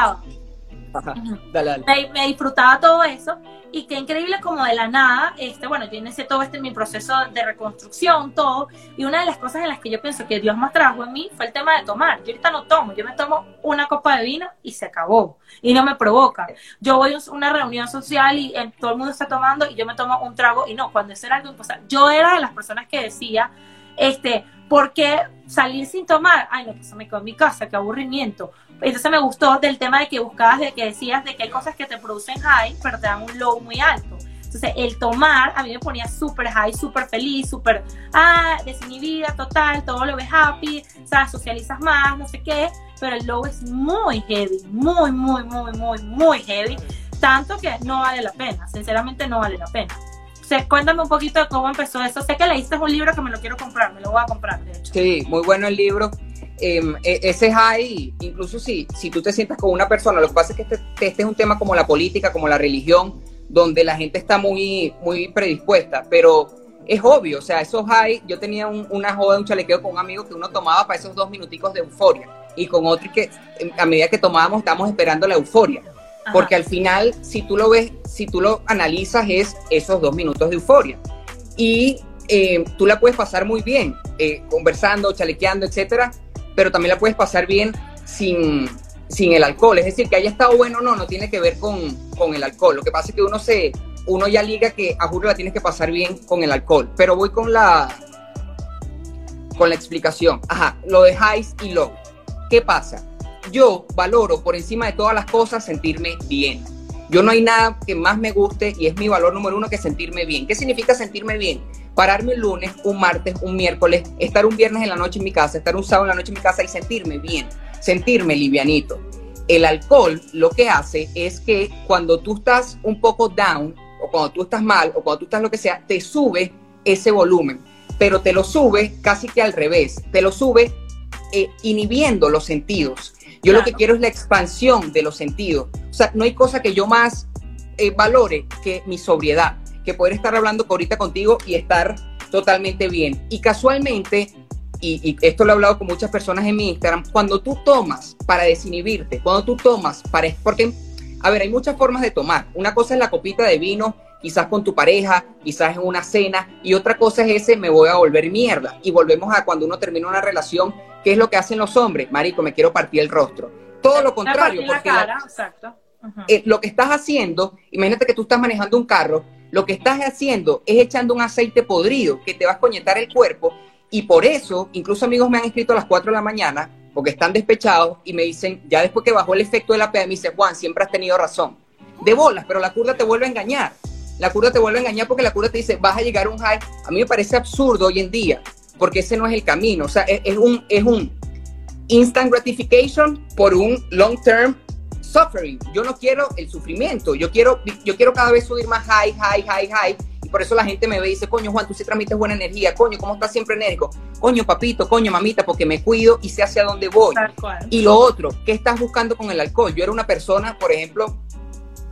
Speaker 1: me disfrutaba todo eso, y qué increíble como de la nada, este, bueno, yo inicié todo este mi proceso de reconstrucción, todo, y una de las cosas en las que yo pienso que Dios más trajo en mí fue el tema de tomar. Yo ahorita no tomo, yo me tomo una copa de vino y se acabó, y no me provoca. Yo voy a una reunión social y todo el mundo está tomando y yo me tomo un trago y no, cuando eso era algo imposible. Yo era de las personas que decía, este, ¿por qué salir sin tomar? Ay, no, pues me quedo en mi casa, qué aburrimiento entonces me gustó del tema de que buscabas, de que decías de que hay cosas que te producen high, pero te dan un low muy alto. Entonces, el tomar a mí me ponía súper high, súper feliz, súper, ah, desinhibida, total, todo lo ves happy, sabes, socializas más, no sé qué, pero el low es muy heavy, muy, muy, muy, muy, muy heavy, tanto que no vale la pena, sinceramente no vale la pena. Cuéntame un poquito de cómo empezó eso. Sé que leíste un libro que me lo quiero comprar, me lo voy a comprar, de hecho.
Speaker 2: Sí, muy bueno el libro. Em, e, ese high, incluso si, si tú te sientas con una persona, lo que pasa es que este, este, es un tema como la política, como la religión, donde la gente está muy, muy predispuesta, pero es obvio, o sea, esos high, yo tenía una joda, un chalequeo con un amigo que uno tomaba para esos dos minuticos de euforia, y con otro que em, a medida que tomábamos estábamos esperando la euforia, porque al final, si tú lo ves, si tú lo analizas, es esos dos minutos de euforia. Y em, tú la puedes pasar muy bien, eh, conversando, chalequeando, etcétera, pero también la puedes pasar bien sin, sin el alcohol. Es decir, que haya estado bueno o no, no tiene que ver con, con, el alcohol. Lo que pasa es que uno se uno ya liga que a juro la tienes que pasar bien con el alcohol. Pero voy con la con la explicación. Ajá, lo de highs y low. ¿Qué pasa? Yo valoro por encima de todas las cosas sentirme bien. Yo no hay nada que más me guste y es mi valor número uno que sentirme bien. ¿Qué significa sentirme bien? pararme un lunes, un martes, un miércoles, estar un viernes en la noche en mi casa, estar un sábado en la noche en mi casa y sentirme bien, sentirme livianito. El alcohol lo que hace es que cuando tú estás un poco down, o cuando tú estás mal, o cuando tú estás lo que sea, te sube ese volumen, pero te lo sube casi que al revés, te lo sube eh, inhibiendo los sentidos. Yo lo que quiero es la expansión de los sentidos. O sea, no hay cosa que yo más eh, valore que mi sobriedad que poder estar hablando ahorita contigo y estar totalmente bien. Y casualmente, y, esto lo he hablado con muchas personas en mi Instagram, cuando tú tomas para desinhibirte, cuando tú tomas para... Porque, a ver, hay muchas formas de tomar. Una cosa es la copita de vino, quizás con tu pareja, quizás en una cena, y otra cosa es ese, me voy a volver mierda. Y volvemos a cuando uno termina una relación, ¿qué es lo que hacen los hombres? Marico, me quiero partir el rostro. Todo lo contrario. Porque eh, lo que estás haciendo, imagínate que tú estás manejando un carro lo que estás haciendo es echando un aceite podrido que te va a coñetar el cuerpo y por eso, incluso amigos me han escrito a las 4 de la mañana porque están despechados y me dicen, ya después que bajó el efecto de la PM, me dice, Juan, siempre has tenido razón. De bolas, pero la curva te vuelve a engañar. La curva te vuelve a engañar porque la curva te dice, vas a llegar a un high. A mí me parece absurdo hoy en día, porque ese no es el camino. O sea, es, un, es un instant gratification por un long term suffering. Yo no quiero el sufrimiento. Yo quiero, yo quiero cada vez subir más high, high, high, high. Y por eso la gente me ve y dice, coño, Juan, tú sí transmites buena energía. Coño, ¿cómo estás siempre enérgico? Coño, papito, coño, mamita, porque me cuido y sé hacia dónde voy. Y lo otro, ¿qué estás buscando con el alcohol? Yo era una persona, por ejemplo,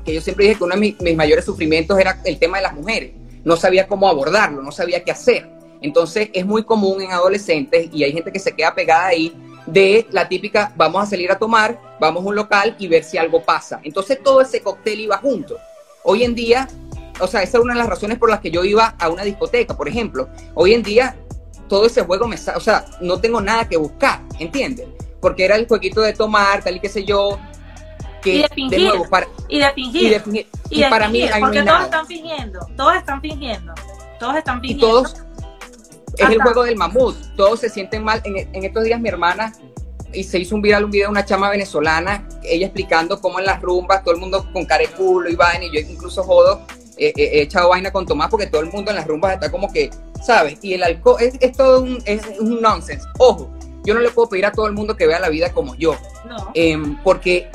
Speaker 2: que yo siempre dije que uno de mis, mayores sufrimientos era el tema de las mujeres. No sabía cómo abordarlo, no sabía qué hacer. Entonces es muy común en adolescentes y hay gente que se queda pegada ahí de la típica, vamos a salir a tomar, vamos a un local y ver si algo pasa. Entonces todo ese cóctel iba junto. Hoy en día, o sea, esa es una de las razones por las que yo iba a una discoteca, por ejemplo. Hoy en día todo ese juego me, o sea, no tengo nada que buscar, ¿entiendes? Porque era el jueguito de tomar, tal y qué sé yo,
Speaker 1: que y de, fingir, nuevo para y de fingir y, para mí porque todos están fingiendo, todos están fingiendo, todos están fingiendo.
Speaker 2: todos es el juego del mamut. Todos se sienten mal. En, estos días mi hermana y se hizo un viral un video de una chama venezolana, ella explicando cómo en las rumbas todo el mundo con careculo y vaina, y yo incluso jodo, eh, eh, he echado vaina con Tomás porque todo el mundo en las rumbas está como que, ¿sabes? Y el alcohol es, todo un, es un nonsense. Ojo, yo no le puedo pedir a todo el mundo que vea la vida como yo. No. Em, porque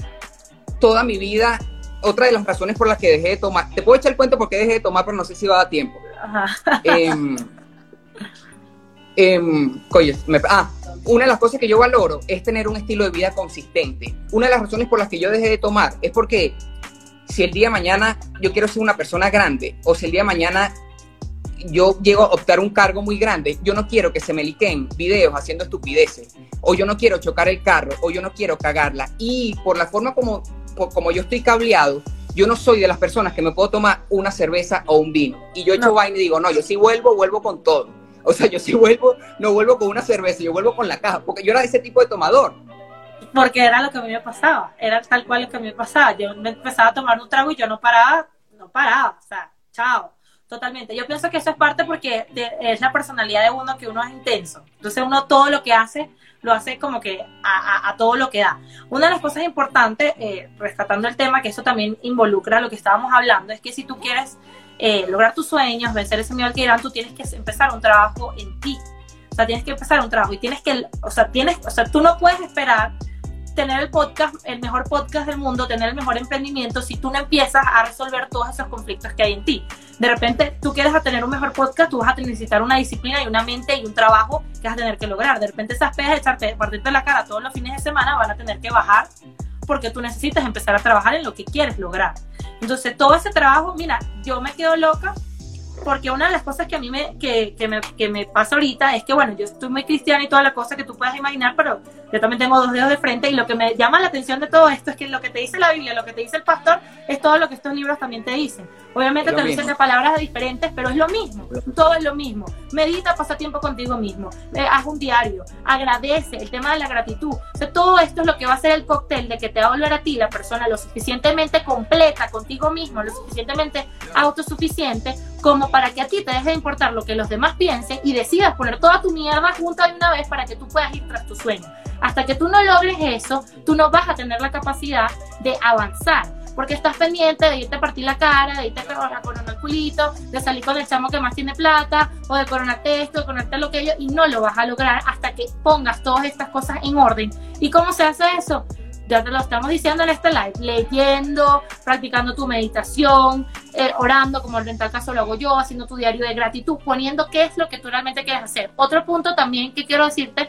Speaker 2: toda mi vida, otra de las razones por las que dejé de tomar, te puedo echar el cuento porque dejé de tomar, pero no sé si va a dar tiempo. Em, em, ah, una de las cosas que yo valoro es tener un estilo de vida consistente. Una de las razones por las que yo dejé de tomar es porque si el día de mañana yo quiero ser una persona grande o si el día de mañana yo llego a optar un cargo muy grande, yo no quiero que se me liquen videos haciendo estupideces, o yo no quiero chocar el carro, o yo no quiero cagarla. Y por la forma como, como yo estoy cableado, yo no soy de las personas que me puedo tomar una cerveza o un vino. Y yo echo vaina y digo, no, yo sí vuelvo, vuelvo con todo. O sea, yo sí vuelvo, no vuelvo con una cerveza, yo vuelvo con la caja, porque yo era de ese tipo de tomador.
Speaker 1: Porque era lo que a mí me pasaba, era tal cual lo que a mí me pasaba. Yo me empezaba a tomar un trago y yo no paraba, no paraba, o sea, chao. Totalmente. Yo pienso que eso es parte porque es la personalidad de uno que uno es intenso. Entonces uno todo lo que hace lo hace como que a, todo lo que da. Una de las cosas importantes, eh, rescatando el tema, que eso también involucra lo que estábamos hablando, es que si tú quieres eh, lograr tus sueños, vencer ese miedo al que irán, tú tienes que empezar un trabajo en ti. O sea, tienes que empezar un trabajo y tienes que, o sea, tienes, o sea, tú no puedes esperar tener el podcast, el mejor podcast del mundo, tener el mejor emprendimiento, si tú no empiezas a resolver todos esos conflictos que hay en ti. De repente, tú quieres tener un mejor podcast, tú vas a necesitar una disciplina y una mente y un trabajo que vas a tener que lograr. De repente, esas pegas de echarte, partirte la cara todos los fines de semana van a tener que bajar porque tú necesitas empezar a trabajar en lo que quieres lograr. Entonces, todo ese trabajo, mira, yo me quedo loca porque una de las cosas que a mí me, que, que, me, que me pasa ahorita es que, bueno, yo estoy muy cristiana y todas las cosas que tú puedas imaginar, pero yo también tengo dos dedos de frente y lo que me llama la atención de todo esto es que lo que te dice la Biblia, lo que te dice el pastor, es todo lo que estos libros también te dicen. Obviamente te dicen de palabras diferentes, pero es lo mismo, todo es lo mismo. Medita, pasa tiempo contigo mismo, eh, haz un diario, agradece, el tema de la gratitud. O sea, todo esto es lo que va a ser el cóctel de que te va a volver a ti la persona lo suficientemente completa contigo mismo, lo suficientemente autosuficiente como para que a ti te deje de importar lo que los demás piensen y decidas poner toda tu mierda junta de una vez para que tú puedas ir tras tu sueño. Hasta que tú no logres eso, tú no vas a tener la capacidad de avanzar. Porque estás pendiente de irte a partir la cara, de irte a coronar el culito, de salir con el chamo que más tiene plata, o de coronarte esto, de coronarte lo que yo, y no lo vas a lograr hasta que pongas todas estas cosas en orden. ¿Y cómo se hace eso? Ya te lo estamos diciendo en este live, leyendo, practicando tu meditación, eh, orando, como en tal caso lo hago yo, haciendo tu diario de gratitud, poniendo qué es lo que tú realmente quieres hacer. Otro punto también que quiero decirte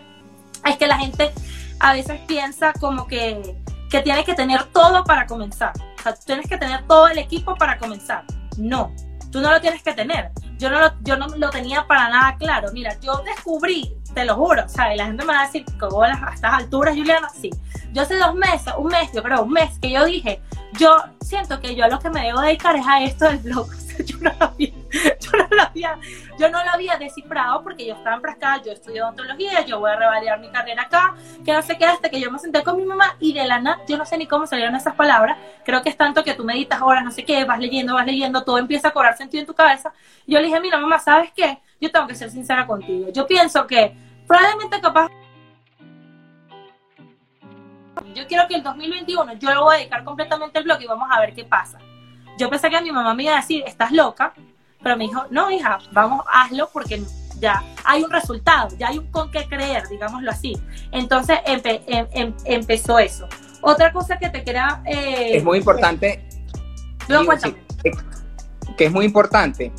Speaker 1: es que la gente a veces piensa como que, que tienes que tener todo para comenzar. O sea, tienes que tener todo el equipo para comenzar. No, tú no lo tienes que tener. Yo no lo, yo no lo tenía para nada claro. Mira, yo descubrí, te lo juro, o sea, y la gente me va a decir, ¿cómo a estas alturas, Juliana? Sí. Yo hace dos meses, un mes, yo creo, un mes, que yo dije, yo siento que yo a lo que me debo dedicar es a esto del blog. yo no había, yo no lo había, yo no lo había descifrado porque yo estaba enfrascada, yo estudio odontología, yo voy a revalidar mi carrera acá, que no sé qué, hasta que yo me senté con mi mamá y de la nada, yo no sé ni cómo salieron esas palabras, creo que es tanto que tú meditas horas, no sé qué, vas leyendo, vas leyendo, todo empieza a cobrar sentido en tu cabeza. Yo le dije, mira mamá, ¿sabes qué? Yo tengo que ser sincera contigo. Yo pienso que probablemente capaz yo quiero que el 2021 yo lo voy a dedicar completamente al blog y vamos a ver qué pasa. Yo pensé que mi mamá me iba a decir, estás loca, pero me dijo, no, hija, vamos, hazlo porque ya hay un resultado, ya hay un con qué creer, digámoslo así. Entonces em, em, empezó eso. Otra cosa que te queda...
Speaker 2: Eh, es muy importante... que es muy importante.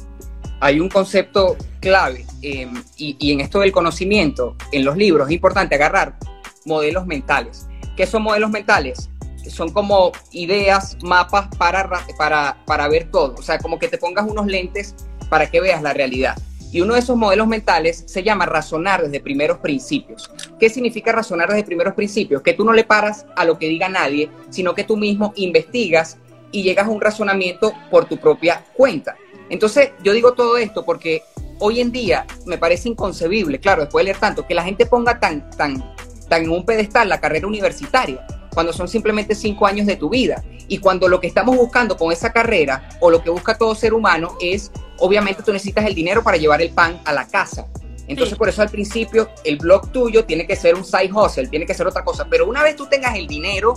Speaker 2: Hay un concepto clave em, y, y en esto del conocimiento, en los libros, es importante agarrar modelos mentales. ¿Qué son modelos mentales? Son como ideas, mapas para, para, para ver todo. O sea, como que te pongas unos lentes para que veas la realidad. Y uno de esos modelos mentales se llama razonar desde primeros principios. ¿Qué significa razonar desde primeros principios? Que tú no le paras a lo que diga nadie, sino que tú mismo investigas y llegas a un razonamiento por tu propia cuenta. Entonces, yo digo todo esto porque hoy en día me parece inconcebible, claro, después de leer tanto, que la gente ponga tan, tan, tan en un pedestal la carrera universitaria, cuando son simplemente cinco años de tu vida. Y cuando lo que estamos buscando con esa carrera, o lo que busca todo ser humano, es, obviamente tú necesitas el dinero para llevar el pan a la casa. Entonces, por eso al principio, el blog tuyo tiene que ser un side hustle, tiene que ser otra cosa. Pero una vez tú tengas el dinero,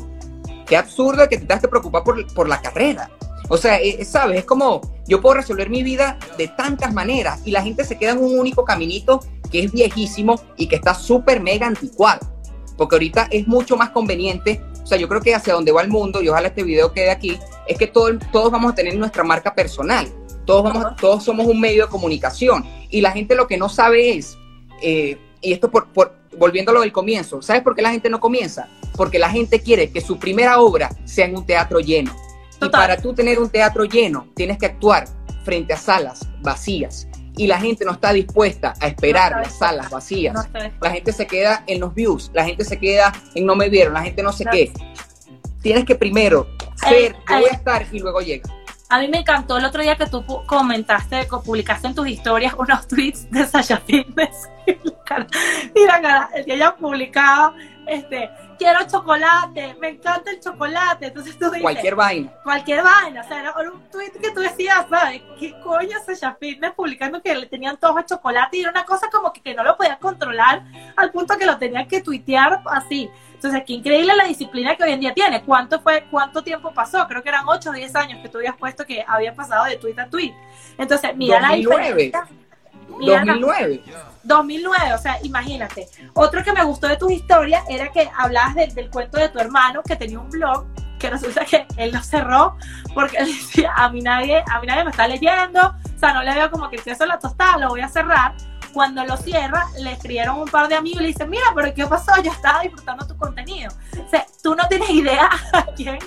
Speaker 2: qué absurdo que te tengas que preocupar por, por la carrera. O sea, eh, ¿sabes? Es como yo puedo resolver mi vida de tantas maneras y la gente se queda en un único caminito que es viejísimo y que está súper mega anticuado porque ahorita es mucho más conveniente o sea, yo creo que hacia donde va el mundo, y ojalá este video quede aquí, es que todo, todos vamos a tener nuestra marca personal. Todos, vamos, todos somos un medio de comunicación. Y la gente lo que no sabe es, eh, y esto por, por, volviendo a lo del comienzo, ¿sabes por qué la gente no comienza? Porque la gente quiere que su primera obra sea en un teatro lleno. Y para tú tener un teatro lleno, tienes que actuar frente a salas vacías. Y la gente no está dispuesta a esperar las salas vacías. la gente se queda en los views, la gente se queda en no me vieron, la gente no sé qué. Tienes que primero ser, yo voy a estar y luego llega.
Speaker 1: A mí me encantó el otro día que tú comentaste, publicaste en tus historias unos tweets de Sasha Fitness. Mira, el que ella publicado, este, quiero chocolate, me encanta el chocolate. Entonces tú dices,
Speaker 2: cualquier vaina.
Speaker 1: Cualquier vaina. O sea, era un tweet que tú decías, ¿sabes? ¿Qué coño Sasha Fitness publicando que le tenían todos el chocolate? Y era una cosa como que, que no lo podía controlar al punto que lo tenían que tuitear así. Entonces, qué increíble la disciplina que hoy en día tiene. ¿Cuánto fue, cuánto tiempo pasó? Creo que eran 8 o 10 años que tú habías puesto que había pasado de tweet a tweet. Entonces, mira 2009. la diferencia.
Speaker 2: 2009.
Speaker 1: 2009, o sea, imagínate. Otro que me gustó de tus historias era que hablabas del cuento de tu hermano que tenía un blog que resulta que él lo cerró porque él decía, a mí nadie, a mí nadie me está leyendo, o sea, no le veo como que si eso la tostada, lo voy a cerrar cuando lo cierra, le escribieron un par de amigos y le dicen, mira, pero ¿qué pasó? Yo estaba disfrutando tu contenido. O sea, tú no tienes idea a quién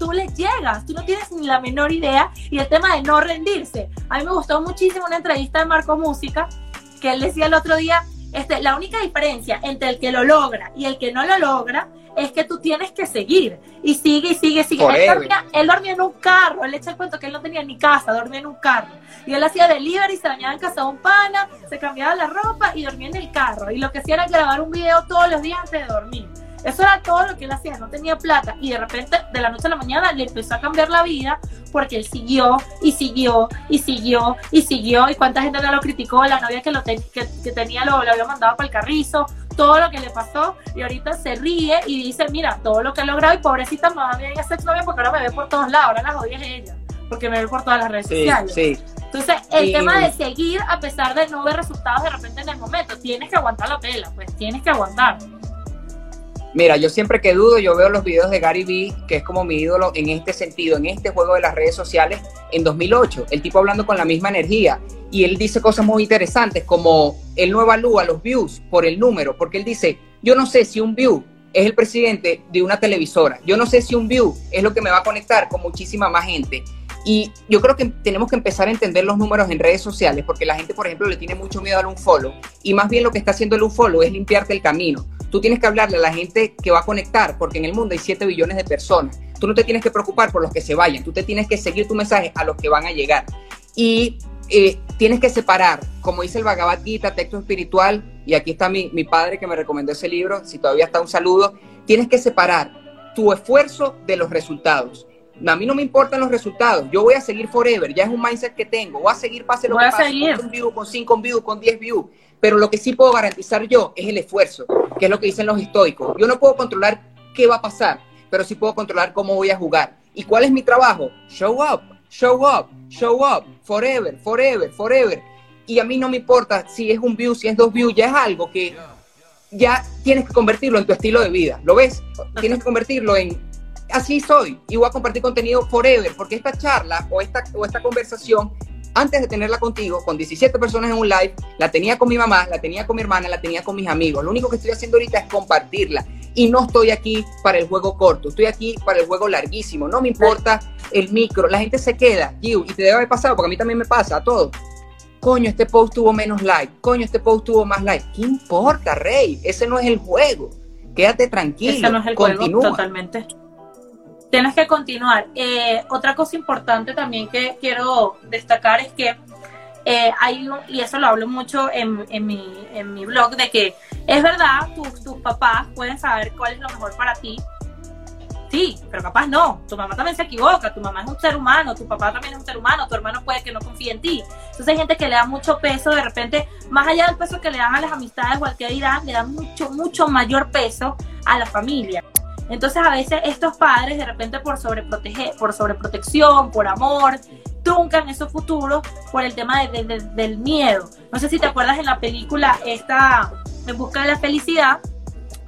Speaker 1: tú le llegas, tú no tienes ni la menor idea. Y el tema de no rendirse. A mí me gustó muchísimo una entrevista de Marco Música, que él decía el otro día, este, la única diferencia entre el que lo logra y el que no lo logra es que tú tienes que seguir. Y sigue y sigue y sigue. Él dormía, él dormía, en un carro. Él echa el cuento que él no tenía ni casa, dormía en un carro. Y él hacía delivery, se bañaba en casa de un pana, se cambiaba la ropa y dormía en el carro. Y lo que hacía era grabar un video todos los días antes de dormir. Eso era todo lo que él hacía, no tenía plata. Y de repente, de la noche a la mañana, le empezó a cambiar la vida porque él siguió y siguió y siguió y siguió. Y cuánta gente no lo criticó, la novia que, lo que, tenía lo, lo había mandado para el carrizo, todo lo que le pasó y ahorita se ríe y dice, mira, todo lo que he logrado y pobrecita mamá mía esa novia porque ahora me ve por todos lados, ahora la jodida es ella, porque me ve por todas las redes sociales. Entonces, el tema de seguir a pesar de no ver resultados de repente en el momento, tienes que aguantar la pela, pues tienes que aguantar.
Speaker 2: Mira, yo siempre que dudo, yo veo los videos de Gary Vee, que es como mi ídolo en este sentido, en este juego de las redes sociales, en 2008. El tipo hablando con la misma energía. Y él dice cosas muy interesantes, como él no evalúa los views por el número, porque él dice, yo no sé si un view es el presidente de una televisora, yo no sé si un view es lo que me va a conectar con muchísima más gente. Y yo creo que tenemos que empezar a entender los números en redes sociales, porque la gente, por ejemplo, le tiene mucho miedo al unfollow, y más bien lo que está haciendo el unfollow es limpiarte el camino Tú tienes que hablarle a la gente que va a conectar, porque en el mundo hay 7 billones de personas. Tú no te tienes que preocupar por los que se vayan, tú te tienes que seguir tu mensaje a los que van a llegar. Y eh, tienes que separar, como dice el Bhagavad Gita, texto espiritual, y aquí está mi, mi padre que me recomendó ese libro, si todavía está un saludo, tienes que separar tu esfuerzo de los resultados. A mí no me importan los resultados. Yo voy a seguir forever. Ya es un mindset que tengo. Voy a seguir, pase lo que pase, con un view, con cinco views, con 10 views. Pero lo que sí puedo garantizar yo es el esfuerzo, que es lo que dicen los estoicos. Yo no puedo controlar qué va a pasar, pero sí puedo controlar cómo voy a jugar. ¿Y cuál es mi trabajo? Show up, show up, show up, forever, forever, forever. Y a mí no me importa si es un view, si es dos views, ya es algo que ya tienes que convertirlo en tu estilo de vida. ¿Lo ves? Tienes que convertirlo en así soy y voy a compartir contenido forever, porque esta charla o esta, o esta conversación antes de tenerla contigo, con 17 personas en un live, la tenía con mi mamá, la tenía con mi hermana, la tenía con mis amigos. Lo único que estoy haciendo ahorita es compartirla. Y no estoy aquí para el juego corto, estoy aquí para el juego larguísimo. No me importa el micro. La gente se queda, y te debe haber pasado, porque a mí también me pasa, a todos. Coño, este post tuvo menos like. Coño, este post tuvo más like. ¿Qué importa, Rey? Ese no es el juego. Quédate tranquilo. Ese no es el juego,
Speaker 1: totalmente. Tienes que continuar. Eh, otra cosa importante también que quiero destacar es que eh, hay un, y eso lo hablo mucho en, mi, en mi blog, de que es verdad, tus, tus papás pueden saber cuál es lo mejor para ti. Sí, pero capaz no. Tu mamá también se equivoca, tu mamá es un ser humano, tu papá también es un ser humano, tu hermano puede que no confíe en ti. Entonces hay gente que le da mucho peso, de repente, más allá del peso que le dan a las amistades o al que dirán, le dan mucho, mucho mayor peso a la familia. Entonces a veces estos padres de repente por sobreproteger, por sobreprotección, por amor, truncan esos futuros por el tema del miedo. No sé si te acuerdas en la película esta En busca de la felicidad,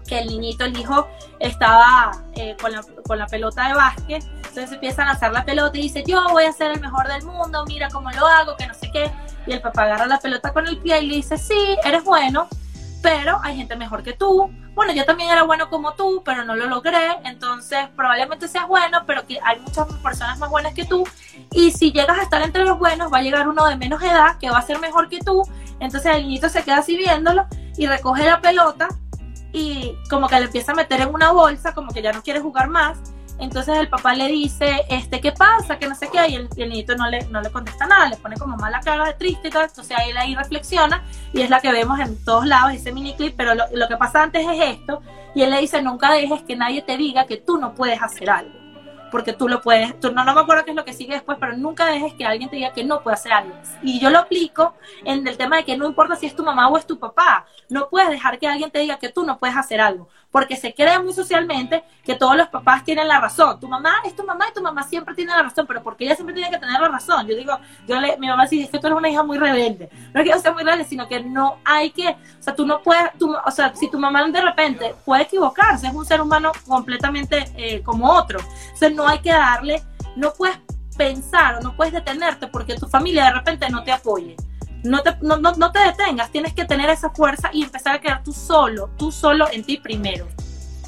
Speaker 1: que el niñito, el hijo, estaba eh, con, la, con, la, pelota de básquet, entonces empieza a lanzar la pelota y dice, yo voy a ser el mejor del mundo, mira cómo lo hago, que no sé qué, y el papá agarra la pelota con el pie y le dice, sí, eres bueno, pero hay gente mejor que tú. Bueno, yo también era bueno como tú, pero no lo logré, entonces probablemente seas bueno, pero que hay muchas personas más buenas que tú. Y si llegas a estar entre los buenos, va a llegar uno de menos edad que va a ser mejor que tú. Entonces el niñito se queda así viéndolo y recoge la pelota y como que le empieza a meter en una bolsa, como que ya no quiere jugar más entonces el papá le dice, este, ¿qué pasa? Que no sé qué, y el, niñito no le, no le contesta nada, le pone como mala cara de triste y todo, entonces él ahí reflexiona y es la que vemos en todos lados, ese mini clip, pero lo, lo que pasa antes es esto, y él le dice, nunca dejes que nadie te diga que tú no puedes hacer algo porque tú lo puedes, tú, no, no me acuerdo qué es lo que sigue después, pero nunca dejes que alguien te diga que no puede hacer algo. Y yo lo aplico en el tema de que no importa si es tu mamá o es tu papá, no puedes dejar que alguien te diga que tú no puedes hacer algo, porque se cree muy socialmente que todos los papás tienen la razón. Tu mamá es tu mamá y tu mamá siempre tiene la razón, pero porque ella siempre tiene que tener la razón. Yo digo, yo le, mi mamá dice que tú eres una hija muy rebelde. No es que sea muy rebelde, sino que no hay que, o sea, tú no puedes, o sea, si tu mamá de repente puede equivocarse, es un ser humano completamente eh, como otro. Entonces no hay que darle, no puedes pensar o no puedes detenerte porque tu familia de repente no te apoye. No te, no, no, te detengas, tienes que tener esa fuerza y empezar a quedar tú solo, tú solo en ti primero.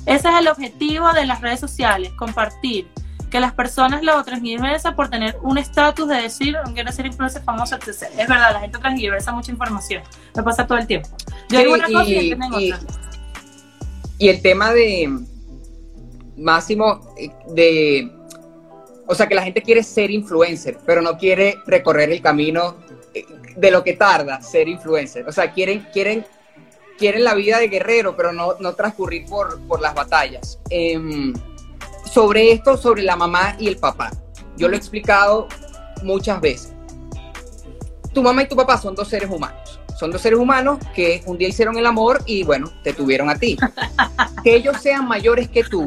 Speaker 1: Ese es el objetivo de las redes sociales, compartir. Que las personas lo transgiversan por tener un estatus de decir, quiero ser influencer famoso, etc. Es verdad, la gente transgiversa mucha información. Me pasa todo el tiempo. Yo digo una cosa y, y,
Speaker 2: y el tema de, Máximo, eh, de o sea, que la gente quiere ser influencer, pero no quiere recorrer el camino de lo que tarda ser influencer. O sea, quieren, quieren, quieren la vida de guerrero, pero no, no transcurrir por, por las batallas. Em, sobre esto, sobre la mamá y el papá, yo lo he explicado muchas veces. Tu mamá y tu papá son dos seres humanos. Son dos seres humanos que un día hicieron el amor y bueno, te tuvieron a ti. Que ellos sean mayores que tú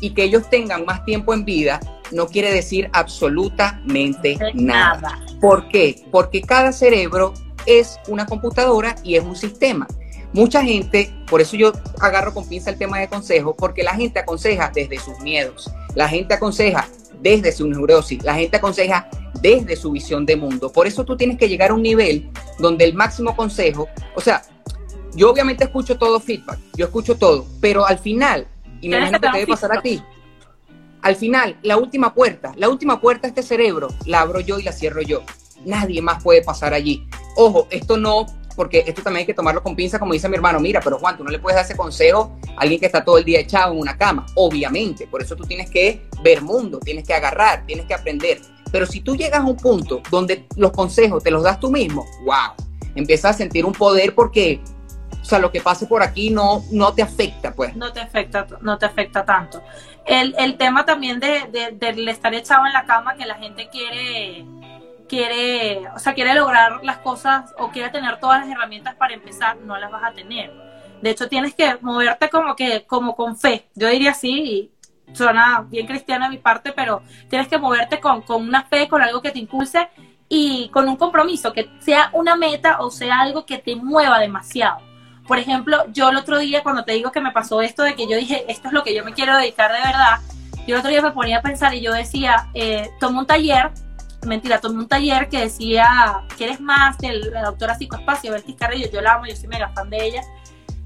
Speaker 2: y que ellos tengan más tiempo en vida no quiere decir absolutamente nada. ¿Por qué? Porque cada cerebro es una computadora y es un sistema. Mucha gente, por eso yo agarro con pinza el tema de consejo, porque la gente aconseja desde sus miedos, la gente aconseja desde su neurosis, la gente aconseja desde su visión de mundo. Por eso tú tienes que llegar a un nivel donde el máximo consejo, o sea, yo obviamente escucho todo feedback, yo escucho todo, pero al final, y me imagino que te debe pasar a ti, al final, la última puerta, la última puerta a este cerebro, la abro yo y la cierro yo. Nadie más puede pasar allí. Ojo, esto no, porque esto también hay que tomarlo con pinza, como dice mi hermano, mira, pero Juan, tú no le puedes dar ese consejo a alguien que está todo el día echado en una cama, obviamente, por eso tú tienes que ver mundo, tienes que agarrar, tienes que aprender. Pero si tú llegas a un punto donde los consejos te los das tú mismo, wow, empiezas a sentir un poder porque o sea, lo que pase por aquí no, no te afecta, pues.
Speaker 1: No te afecta, no te afecta tanto. El, el tema también de, de, estar echado en la cama, que la gente quiere, quiere, o sea, quiere lograr las cosas o quiere tener todas las herramientas para empezar, no las vas a tener. De hecho, tienes que moverte como que, como con fe. Yo diría así, y suena bien cristiana a mi parte, pero tienes que moverte con, con una fe, con algo que te impulse y con un compromiso, que sea una meta o sea algo que te mueva demasiado por ejemplo, yo el otro día, cuando te digo que me pasó esto de que yo dije, esto es lo que yo me quiero dedicar de verdad, yo el otro día me ponía a pensar y yo decía, eh, tomé un taller, mentira, tomé un taller que decía, ¿quieres más? De la doctora psicoespacio, Bertis Carrillo, yo la amo, yo soy mega fan de ella.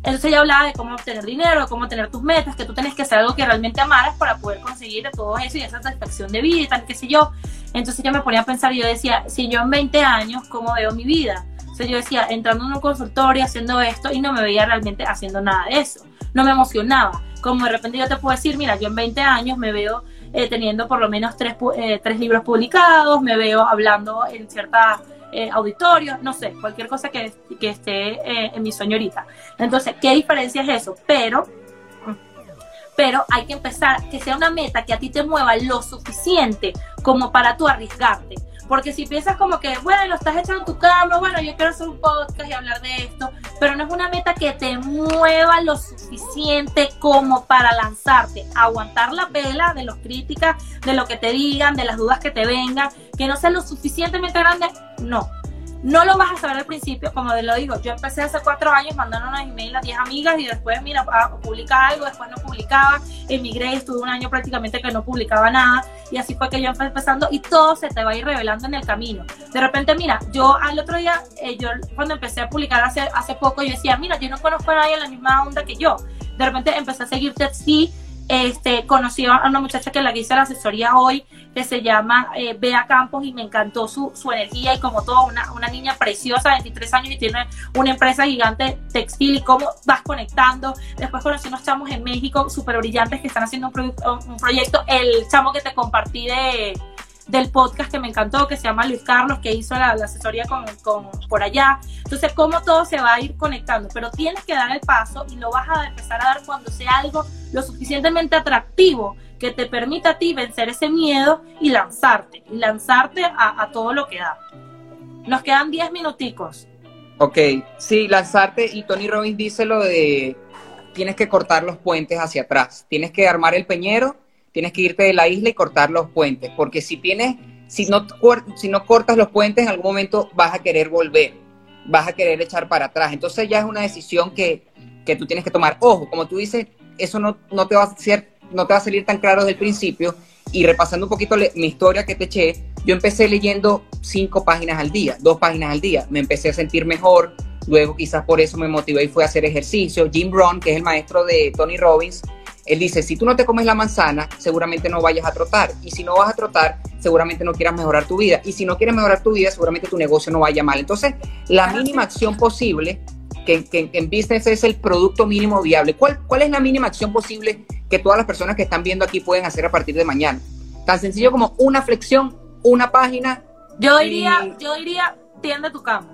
Speaker 1: Entonces ella hablaba de cómo obtener dinero, cómo tener tus metas, que tú tenés que hacer algo que realmente amaras para poder conseguir todo eso y esa satisfacción de vida y tal, qué sé yo. Entonces yo me ponía a pensar y yo decía, si yo en 20 años, ¿cómo veo mi vida? Yo decía, entrando en un consultorio, haciendo esto, y no me veía realmente haciendo nada de eso. No me emocionaba. Como de repente yo te puedo decir, mira, yo en 20 años me veo eh, teniendo por lo menos tres, eh, tres, libros publicados, me veo hablando en ciertas eh, auditorios, no sé, cualquier cosa que, que esté en mi señorita. Entonces, ¿qué diferencia es eso? Pero pero hay que empezar, que sea una meta que a ti te mueva lo suficiente como para tú arriesgarte. Porque si piensas como que, bueno, lo estás echando tu cama, bueno, yo quiero hacer un podcast y hablar de esto, pero no es una meta que te mueva lo suficiente como para lanzarte, aguantar la vela de los críticas, de lo que te digan, de las dudas que te vengan, que no sea lo suficientemente grande, no. No lo vas a saber al principio, como te lo digo, yo empecé hace cuatro años mandando unos emails a 10 amigas y después, mira, ah, publica algo, después no publicaba, emigré, estuve un año prácticamente que no publicaba nada y así fue que yo empecé empezando y todo se te va a ir revelando en el camino. De repente, mira, yo al otro día, eh, yo cuando empecé a publicar hace, hace poco, yo decía, mira, yo no conozco a nadie en la misma onda que yo. De repente empecé a seguirte sí este, conocí a una muchacha que la hice la asesoría hoy, que se llama eh, Bea Campos y me encantó su, su energía y como todo, una, una, niña preciosa, 23 años y tiene una empresa gigante textil y cómo vas conectando. Después conocí unos chamos en México súper brillantes que están haciendo un proyecto, el chamo que te compartí de del podcast que me encantó, que se llama Luis Carlos, que hizo la, asesoría con, por allá. Entonces, cómo todo se va a ir conectando, pero tienes que dar el paso y lo vas a empezar a dar cuando sea algo lo suficientemente atractivo que te permita a ti vencer ese miedo y lanzarte, y lanzarte a, a todo lo que da. Nos quedan 10 minuticos.
Speaker 2: Ok, sí, lanzarte, y Tony Robbins dice lo de tienes que cortar los puentes hacia atrás, tienes que armar el peñero tienes que irte de la isla y cortar los puentes, porque si tienes, si no, si no cortas los puentes, en algún momento vas a querer volver, vas a querer echar para atrás. Entonces ya es una decisión que, que tú tienes que tomar. Ojo, como tú dices, eso no, no, te va a ser, no te va a salir tan claro desde el principio. Y repasando un poquito mi historia que te eché, yo empecé leyendo cinco páginas al día, dos páginas al día. Me empecé a sentir mejor, luego quizás por eso me motivé y fue a hacer ejercicio. Jim Brown, que es el maestro de Tony Robbins, él dice, si tú no te comes la manzana, seguramente no vayas a trotar. Y si no vas a trotar, seguramente no quieras mejorar tu vida. Y si no quieres mejorar tu vida, seguramente tu negocio no vaya mal. Entonces, la mínima acción posible, que, en business es el producto mínimo viable. ¿Cuál, ¿Cuál es la mínima acción posible que todas las personas que están viendo aquí pueden hacer a partir de mañana? Tan sencillo como una flexión, una página.
Speaker 1: Yo diría, yo diría, tiende tu cama.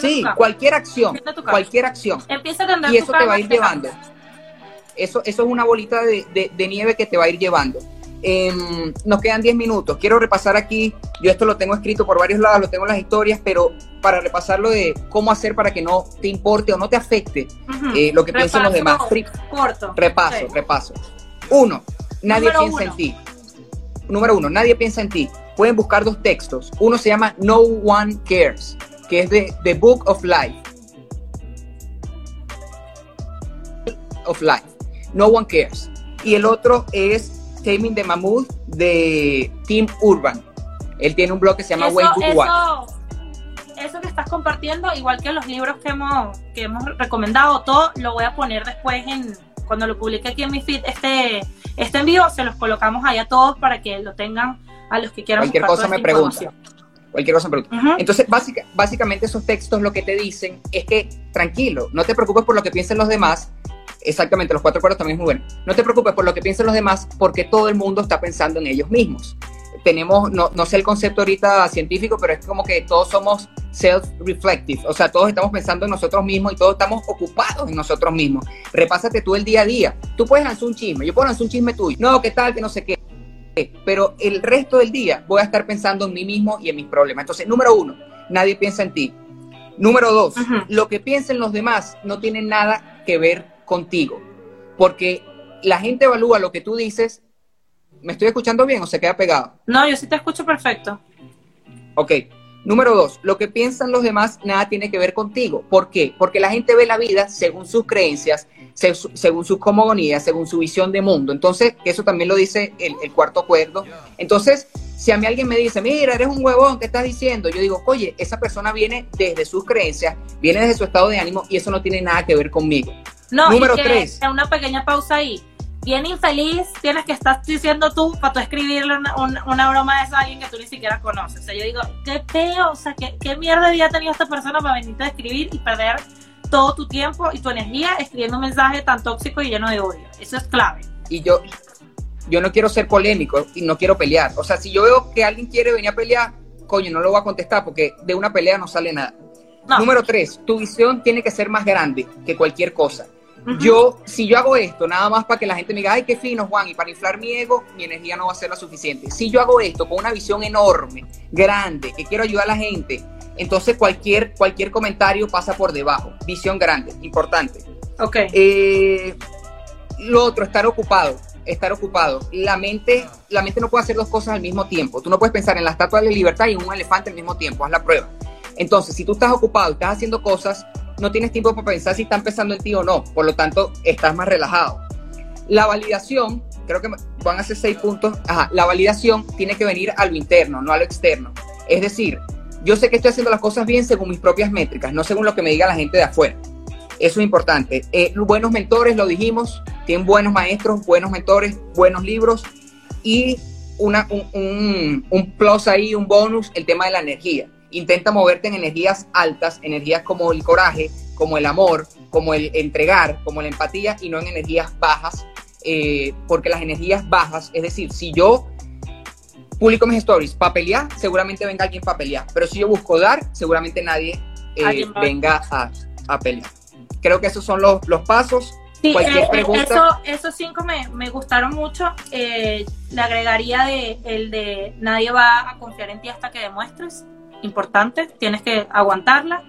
Speaker 2: sí, cualquier acción, cualquier acción.
Speaker 1: Empieza a
Speaker 2: y eso te va a ir llevando eso, eso es una bolita de, nieve que te va a ir llevando. Em, nos quedan 10 minutos. Quiero repasar aquí, yo esto lo tengo escrito por varios lados, lo tengo en las historias, pero para repasarlo de cómo hacer para que no te importe o no te afecte eh, lo que piensan los demás.
Speaker 1: Corto.
Speaker 2: Repaso, repaso. Uno, nadie piensa en ti. Número uno, nadie piensa en ti. Pueden buscar dos textos. Uno se llama No One Cares, que es de The Book of Life. Of Life. No One Cares. Y el otro es Taming the Mammoth de Team Urban. Él tiene un blog que se llama Way
Speaker 1: eso, eso que estás compartiendo, igual que los libros que hemos, que hemos recomendado, todo lo voy a poner después en cuando lo publique aquí en mi feed este, este en vivo, se los colocamos ahí a todos para que lo tengan a los que quieran.
Speaker 2: Cualquier cosa me pregunta. Cualquier cosa me pregunta. Entonces, básicamente esos textos lo que te dicen es que tranquilo, no te preocupes por lo que piensen los demás, Exactamente, los cuatro acuerdos también es muy bueno. No te preocupes por lo que piensen los demás, porque todo el mundo está pensando en ellos mismos. Tenemos, no, no sé el concepto ahorita científico, pero es como que todos somos self-reflective, o sea, todos estamos pensando en nosotros mismos y todos estamos ocupados en nosotros mismos. Repásate tú el día a día. Tú puedes lanzar un chisme, yo puedo lanzar un chisme tuyo. No, ¿qué tal? Que no sé qué. Pero el resto del día voy a estar pensando en mí mismo y en mis problemas. Entonces, número uno, nadie piensa en ti. Número dos, lo que piensen los demás no tiene nada que ver contigo. Porque la gente evalúa lo que tú dices. ¿Me estoy escuchando bien o se queda pegado?
Speaker 1: No, yo sí te escucho perfecto.
Speaker 2: Ok. Número dos, lo que piensan los demás nada tiene que ver contigo. ¿Por qué? Porque la gente ve la vida según sus creencias, según sus cosmogonías, según su visión de mundo. Entonces, eso también lo dice el, el, cuarto acuerdo. Entonces, si a mí alguien me dice, mira, eres un huevón, ¿qué estás diciendo? Yo digo, oye, esa persona viene desde sus creencias, viene desde su estado de ánimo y eso no tiene nada que ver conmigo.
Speaker 1: No, Número tres. Una pequeña pausa ahí. Bien infeliz tienes que estar diciendo tú para tú escribirle una, broma de esa a alguien que tú ni siquiera conoces. O sea, yo digo, qué feo, o sea, qué, qué mierda de día ha tenido esta persona para venirte a escribir y perder todo tu tiempo y tu energía escribiendo un mensaje tan tóxico y lleno de odio. Eso es clave.
Speaker 2: Y yo, yo no quiero ser polémico y no quiero pelear. O sea, si yo veo que alguien quiere venir a pelear, coño, no lo voy a contestar porque de una pelea no sale nada. Número tres, tu visión tiene que ser más grande que cualquier cosa. Yo, si yo hago esto nada más para que la gente me diga, ay, qué fino, Juan, y para inflar mi ego, mi energía no va a ser la suficiente. Si yo hago esto con una visión enorme, grande, que quiero ayudar a la gente, entonces cualquier, cualquier comentario pasa por debajo. Visión grande, importante.
Speaker 1: Ok.
Speaker 2: Eh, lo otro, estar ocupado. Estar ocupado. La mente, la mente no puede hacer dos cosas al mismo tiempo. Tú no puedes pensar en la estatua de la libertad y en un elefante al mismo tiempo. Haz la prueba Entonces, si tú estás ocupado, estás haciendo cosas, no tienes tiempo para pensar si está empezando en ti o no. Por lo tanto, estás más relajado. La validación, creo que van a ser seis puntos. Ajá, la validación tiene que venir a lo interno, no a lo externo. Es decir, yo sé que estoy haciendo las cosas bien según mis propias métricas, no según lo que me diga la gente de afuera. Eso es importante. Eh, buenos mentores, lo dijimos, tienen buenos maestros, buenos mentores, buenos libros y una, un, un, plus ahí, un bonus, el tema de la energía. Intenta moverte en energías altas, energías como el coraje, como el amor, como el entregar, como la empatía y no en energías bajas, eh, porque las energías bajas, es decir, si yo publico mis stories para pelear, seguramente venga alguien para pelear, pero si yo busco dar, seguramente nadie eh, venga a, a pelear. Creo que esos son los, los pasos.
Speaker 1: Sí, eh, eso, esos cinco me, me gustaron mucho. Le agregaría de, el de nadie va a confiar en ti hasta que demuestres. Importante, tienes que aguantarla.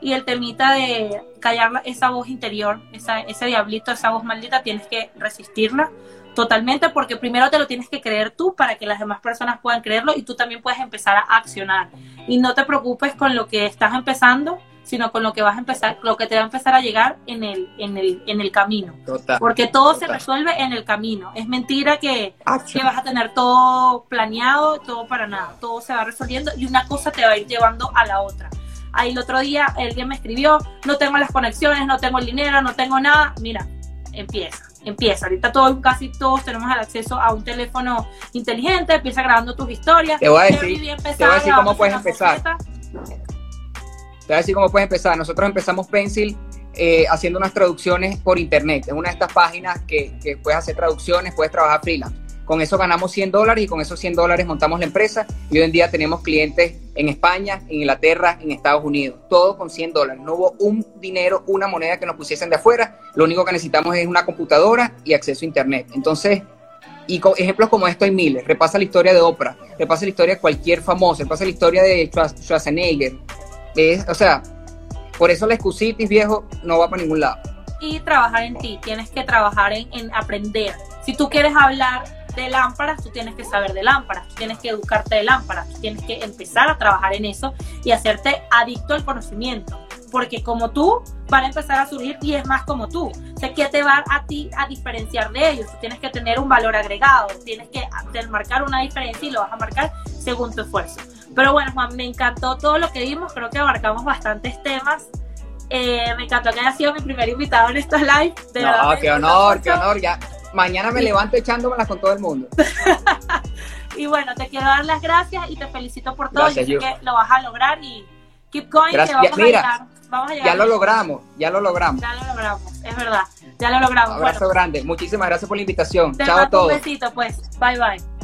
Speaker 1: Y el temita de callar esa voz interior, esa, ese diablito, esa voz maldita, tienes que resistirla totalmente porque primero te lo tienes que creer tú para que las demás personas puedan creerlo y tú también puedes empezar a accionar. Y no te preocupes con lo que estás empezando, sino con lo que vas a empezar, lo que te va a empezar a llegar en el, en el, en el camino. Porque todo se resuelve en el camino. Es mentira que, que, vas a tener todo planeado, todo para nada. Todo se va resolviendo y una cosa te va a ir llevando a la otra. Ahí el otro día alguien me escribió, no tengo las conexiones, no tengo el dinero, no tengo nada. Mira, empieza, empieza. Ahorita todos, casi todos tenemos el acceso a un teléfono inteligente, empieza grabando tus historias.
Speaker 2: Te voy a decir, te voy a decir cómo puedes empezar. Te voy a cómo puedes empezar. Nosotros empezamos Pencil eh, haciendo unas traducciones por internet. Es una de estas páginas que, que, puedes hacer traducciones, puedes trabajar freelance. Con eso ganamos 100 dólares y con esos 100 dólares montamos la empresa. Y hoy en día tenemos clientes en España, en Inglaterra, en Estados Unidos. Todo con 100 dólares. No hubo un dinero, una moneda que nos pusiesen de afuera. Lo único que necesitamos es una computadora y acceso a internet. Entonces, y con ejemplos como esto hay miles. Repasa la historia de Oprah, repasa la historia de cualquier famoso, repasa la historia de Schwarzenegger, o sea, por eso la excusitis, viejo, no va para ningún lado.
Speaker 1: Y trabajar en ti, tienes que trabajar en, en aprender. Si tú quieres hablar de lámparas, tú tienes que saber de lámparas, tú tienes que educarte de lámparas, tú tienes que empezar a trabajar en eso y hacerte adicto al conocimiento. Porque como tú, van a empezar a surgir y es más como tú. O sea, ¿qué te va a ti a diferenciar de ellos? Tienes que tener un valor agregado, tienes que marcar una diferencia y lo vas a marcar según tu esfuerzo. Pero bueno, Juan, me encantó todo lo que vimos, creo que abarcamos bastantes temas. Eh, me encantó que haya sido mi primer invitado en estos live.
Speaker 2: De no, qué honor, qué honor. Ya, mañana me levanto echándomelas con todo el mundo.
Speaker 1: y bueno, te quiero dar las gracias y te felicito por todo. Gracias, Yo sé que lo vas a lograr y keep going, que vamos, a llegar, vamos a llegar.
Speaker 2: Ya lo logramos, ya lo logramos.
Speaker 1: Ya lo logramos, es verdad. Ya lo logramos.
Speaker 2: Un abrazo grande. Muchísimas gracias por la invitación. Chao a todos.
Speaker 1: Un besito, pues. Bye, bye.